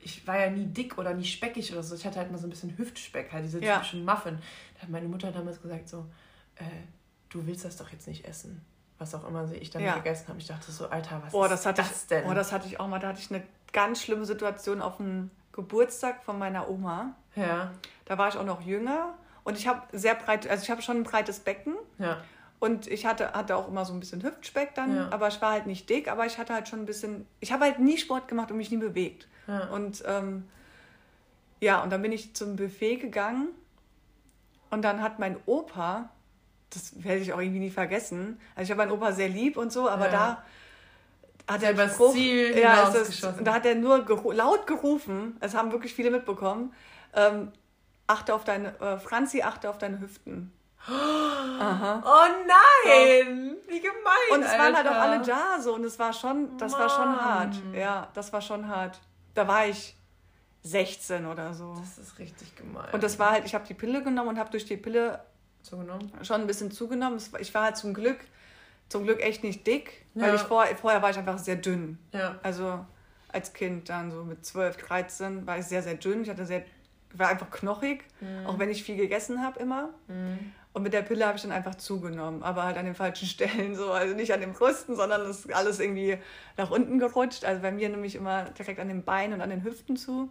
ich war ja nie dick oder nie speckig oder so, ich hatte halt mal so ein bisschen Hüftspeck, halt diese Ja. typischen Muffin. Da hat meine Mutter damals gesagt so, äh, du willst das doch jetzt nicht essen. Was auch immer ich dann Ja. gegessen habe. Ich dachte so, Alter, was Boah, ist das hatte das ich, denn? Boah, das hatte ich auch mal, da hatte ich eine ganz schlimme Situation auf dem Geburtstag von meiner Oma. ja, Da war ich auch noch jünger und ich habe sehr breit, also ich habe schon ein breites Becken ja, und ich hatte, hatte auch immer so ein bisschen Hüftspeck dann, Ja. aber ich war halt nicht dick, aber ich hatte halt schon ein bisschen, ich habe halt nie Sport gemacht und mich nie bewegt. ja. Und ähm, ja, und dann bin ich zum Buffet gegangen und dann hat mein Opa, das werde ich auch irgendwie nie vergessen, also ich habe meinen Opa sehr lieb und so, aber Ja. da hat er übers Spruch, ja, ist, hinausgeschossen. da hat er nur geru laut gerufen, es haben wirklich viele mitbekommen, ähm, achte auf deine, äh, Franzi, achte auf deine Hüften. Aha. Oh nein! Wie gemein! Und es waren halt auch Alter. alle da so und es war schon, das war schon Mann. hart. Ja, das war schon hart. Da war ich 16 oder so. Das ist richtig gemein. Und das war halt, ich habe die Pille genommen und habe durch die Pille zugenommen. schon ein bisschen zugenommen. Ich war halt zum Glück, zum Glück echt nicht dick, weil Ja. ich vor, vorher war ich einfach sehr dünn. Ja. Also als Kind dann so mit 12, 13 war ich sehr, sehr dünn. Ich hatte sehr, war einfach knochig, Mhm. auch wenn ich viel gegessen habe immer. Und mit der Pille habe ich dann einfach zugenommen, aber halt an den falschen Stellen so. Also nicht an den Brüsten, sondern es ist alles irgendwie nach unten gerutscht. Also bei mir nämlich immer direkt an den Beinen und an den Hüften zu.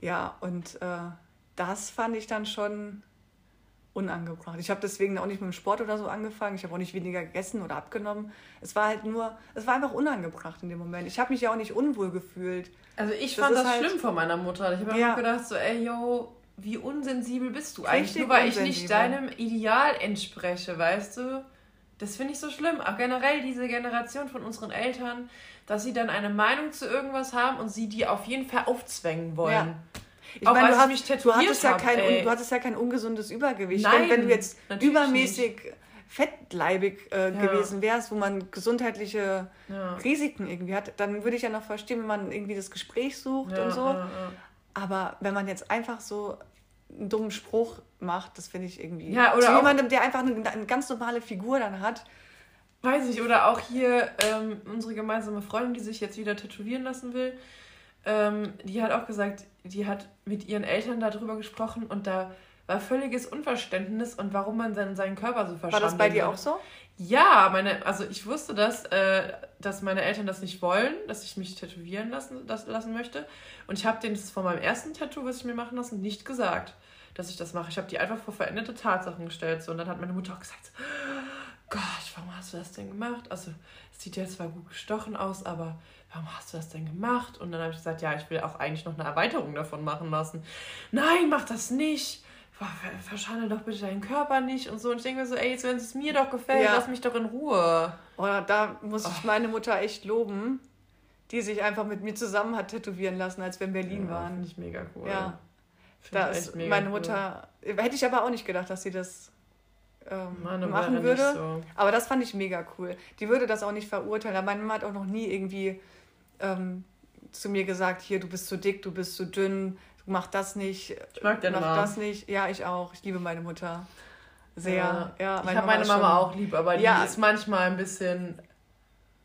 Ja, und äh, das fand ich dann schon unangebracht. Ich habe deswegen auch nicht mit dem Sport oder so angefangen. Ich habe auch nicht weniger gegessen oder abgenommen. Es war halt nur, es war einfach unangebracht in dem Moment. Ich habe mich ja auch nicht unwohl gefühlt. Also ich Das fand das halt- schlimm von meiner Mutter. Ich habe Ja. immer gedacht so, ey, yo, wie unsensibel bist du eigentlich? Nur weil ich nicht deinem Ideal entspreche, weißt du? Das finde ich so schlimm. Auch generell diese Generation von unseren Eltern, dass sie dann eine Meinung zu irgendwas haben und sie die auf jeden Fall aufzwängen wollen. Ja. Ich meine, du, hast, du, hattest ja kein, du hattest ja kein ungesundes Übergewicht. Nein, wenn, wenn du jetzt übermäßig nicht. fettleibig äh, ja. gewesen wärst, wo man gesundheitliche ja. Risiken irgendwie hat, dann würde ich ja noch verstehen, wenn man irgendwie das Gespräch sucht ja, und so. Aber wenn man jetzt einfach so einen dummen Spruch macht, das finde ich irgendwie. Ja, oder zu jemandem, der einfach eine, eine, ganz normale Figur dann hat. Weiß ich, oder auch hier ähm, unsere gemeinsame Freundin, die sich jetzt wieder tätowieren lassen will, ähm, die hat auch gesagt, die hat mit ihren Eltern darüber gesprochen und da war völliges Unverständnis und warum man dann seinen Körper so verstanden War das bei dir auch so? Ja, meine, also ich wusste, dass, äh, dass meine Eltern das nicht wollen, dass ich mich tätowieren lassen, das, lassen möchte. Und ich habe denen das von meinem ersten Tattoo, was ich mir machen lassen, nicht gesagt, dass ich das mache. Ich habe die einfach vor veränderte Tatsachen gestellt. So. Und dann hat meine Mutter auch gesagt, Gott, warum hast du das denn gemacht? Also, es sieht ja zwar gut gestochen aus, aber warum hast du das denn gemacht? Und dann habe ich gesagt, ja, ich will auch eigentlich noch eine Erweiterung davon machen lassen. Nein, mach das nicht verschandel doch bitte deinen Körper nicht und so. Und ich denke mir so, ey, jetzt wenn es mir doch gefällt, ja. lass mich doch in Ruhe. Oder da muss ich meine Mutter echt loben, die sich einfach mit mir zusammen hat tätowieren lassen, als wir in Berlin ja, waren. Finde ich mega cool. Ja. Da ist meine Mutter, cool. hätte ich aber auch nicht gedacht, dass sie das ähm, machen würde. So. Aber das fand ich mega cool. Die würde das auch nicht verurteilen. Aber meine Mama hat auch noch nie irgendwie ähm, zu mir gesagt, hier, du bist zu dick, du bist zu dünn, mach das nicht, ich mag deine mach Mama. das nicht. Ja, ich auch. Ich liebe meine Mutter sehr. Ja, ja ich habe meine Mama auch lieb, aber die ja. ist manchmal ein bisschen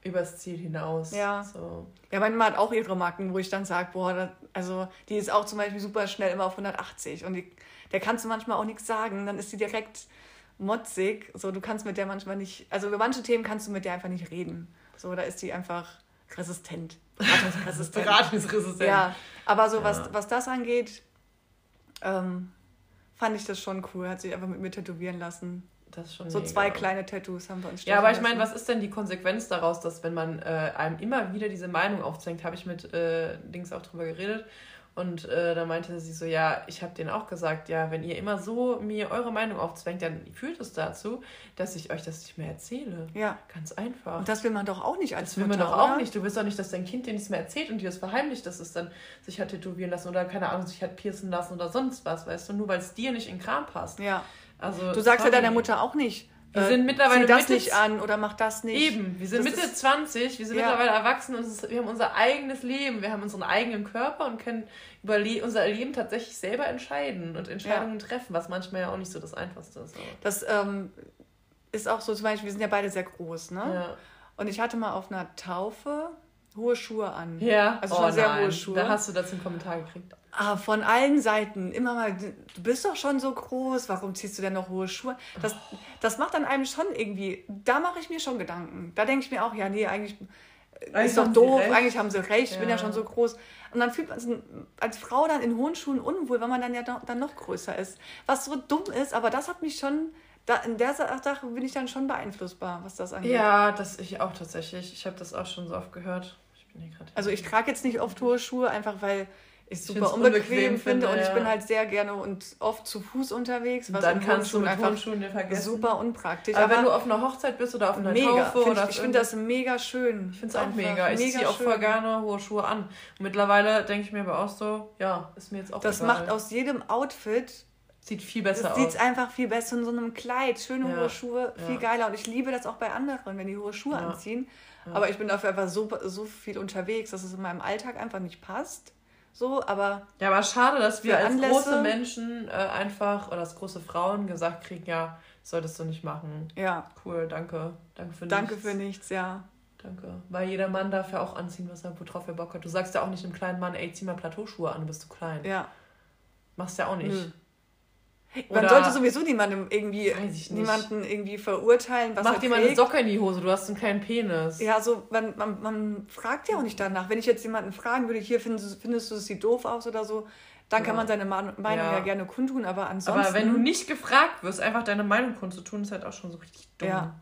übers Ziel hinaus. Ja. So. Ja, meine Mama hat auch ihre Marken, wo ich dann sage, boah, das, also die ist auch zum Beispiel super schnell immer auf 180 und die, der kannst du manchmal auch nichts sagen, dann ist sie direkt motzig. So, du kannst mit der manchmal nicht, also über manche Themen kannst du mit der einfach nicht reden. So, da ist die einfach resistent. Beratungsresistent. Beratungsresistent. Ja, aber so ja. was, was das angeht, ähm, fand ich das schon cool. Hat sich einfach mit mir tätowieren lassen. Das ist schon so mega. zwei kleine Tattoos haben wir uns Ja, aber ich meine, was ist denn die Konsequenz daraus, dass wenn man äh, einem immer wieder diese Meinung aufzwängt, habe ich mit äh, Dings auch drüber geredet, und äh, da meinte sie so, ja, ich habe denen auch gesagt, ja, wenn ihr immer so mir eure Meinung aufzwängt, dann führt es dazu, dass ich euch das nicht mehr erzähle. Ja. Ganz einfach. Und das will man doch auch nicht als Das will Mutter, man doch oder? auch nicht. Du willst doch nicht, dass dein Kind dir nichts mehr erzählt und dir das verheimlicht, dass es dann sich hat tätowieren lassen oder keine Ahnung, sich hat piercen lassen oder sonst was, weißt du, nur weil es dir nicht in Kram passt. Ja. Also, du sagst sorry. ja deiner Mutter auch nicht, wir sind mittlerweile Zieh das Mitte, nicht an oder mach das nicht. Eben, wir sind das Mitte 20, wir sind ja. mittlerweile erwachsen und wir haben unser eigenes Leben, wir haben unseren eigenen Körper und können über unser Leben tatsächlich selber entscheiden und Entscheidungen ja. treffen, was manchmal ja auch nicht so das Einfachste ist. Das ähm, ist auch so, zum Beispiel, wir sind ja beide sehr groß, ne? Ja. Und ich hatte mal auf einer Taufe hohe Schuhe an. Ja. Also schon oh, sehr nein. hohe Schuhe. Da hast du dazu einen Kommentar gekriegt. Ah, von allen Seiten immer mal, du bist doch schon so groß, warum ziehst du denn noch hohe Schuhe? Das, oh. das macht dann einem schon irgendwie, da mache ich mir schon Gedanken. Da denke ich mir auch, ja, nee, eigentlich, eigentlich ist doch doof, eigentlich haben sie recht, ja. ich bin ja schon so groß. Und dann fühlt man sich als Frau dann in hohen Schuhen unwohl, weil man dann ja noch, dann noch größer ist. Was so dumm ist, aber das hat mich schon, da, in der Sache bin ich dann schon beeinflussbar, was das angeht. Ja, das ich auch tatsächlich. Ich habe das auch schon so oft gehört. Ich also ich trage jetzt nicht oft hohe Schuhe, einfach weil ich super unbequem, unbequem finde und ja. ich bin halt sehr gerne und oft zu Fuß unterwegs. Was dann kannst du mit Turnschuhen vergessen. Super unpraktisch. Aber, aber, wenn du auf einer Hochzeit bist oder auf einer mega, Taufe find oder ich, ich finde das mega schön. Ich finde es auch mega. Ich ziehe auch voll gerne hohe Schuhe an. Und mittlerweile denke ich mir aber auch so, ja, ist mir jetzt auch Das egal. macht aus jedem Outfit Sieht viel besser aus. Sieht einfach viel besser in so einem Kleid. Schöne ja. hohe Schuhe, viel ja. geiler. Und ich liebe das auch bei anderen, wenn die hohe Schuhe ja. anziehen. Aber ich bin dafür einfach so, so viel unterwegs, dass es in meinem Alltag einfach nicht passt. So, aber. Ja, aber schade, dass wir als Anlässe, große Menschen äh, einfach oder als große Frauen gesagt kriegen, ja, solltest du nicht machen. Ja. Cool, danke. Danke für danke nichts. Danke für nichts, ja. Danke. Weil jeder Mann darf ja auch anziehen, was er, worauf er Bock hat. Du sagst ja auch nicht einem kleinen Mann, ey, zieh mal Plateauschuhe an, du bist zu klein. Ja. Machst ja auch nicht. Nö. Man Oder sollte sowieso niemandem irgendwie niemanden irgendwie verurteilen, was Mach dir mal eine Socke in die Hose, du hast einen kleinen Penis. Ja, so man, man, man fragt ja auch nicht danach. Wenn ich jetzt jemanden fragen würde, hier findest, findest du, es sieht doof aus oder so, dann ja. kann man seine Meinung ja. ja. gerne kundtun, aber ansonsten. Aber wenn du nicht gefragt wirst, einfach deine Meinung kundzutun, ist halt auch schon so richtig dumm. Ja.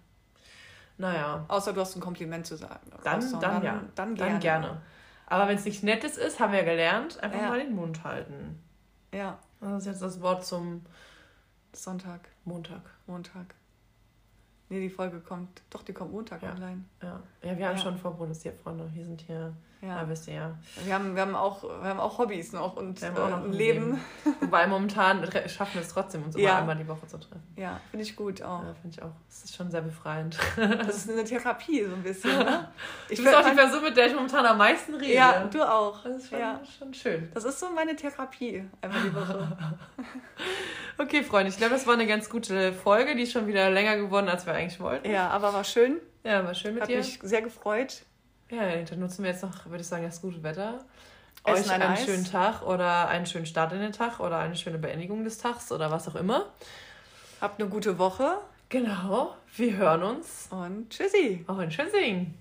Naja. Außer du hast ein Kompliment zu sagen. Dann, dann, dann, ja. Dann gerne. Dann gerne. Aber wenn es nichts Nettes ist, haben wir ja gelernt, einfach ja. mal den Mund halten. Ja. Das ist jetzt das Wort zum Sonntag. Montag. Montag. Nee, die Folge kommt. Doch, die kommt Montag Ja. online. Ja, ja wir haben Ja. schon vorproduziert, Freunde. Wir sind hier, ja. Ja. wisst ihr ja. Wir haben, wir haben, auch, wir haben auch Hobbys noch und äh, noch ein ein Leben. Wobei momentan schaffen wir es trotzdem, uns immer Ja. einmal die Woche zu treffen. Ja, finde ich gut auch. Ja, finde ich auch. Das ist schon sehr befreiend. Das ist eine Therapie so ein bisschen. Ne? Ich du bist auch die Person, mit der ich momentan am meisten rede. Ja, du auch. Das ist schon, Ja. schon schön. Das ist so meine Therapie einmal die Woche. Okay, Freunde, ich glaube, das war eine ganz gute Folge. Die ist schon wieder länger geworden, als wir eigentlich wollten. ja, aber war schön. Ja, war schön mit Hat dir. mich sehr gefreut. Ja, dann nutzen wir jetzt noch, würde ich sagen, das gute Wetter. Essen Euch ein einen Eis. schönen Tag oder einen schönen Start in den Tag oder eine schöne Beendigung des Tags oder was auch immer. Habt eine gute Woche Genau, wir hören uns und tschüssi. auch in Schönsing.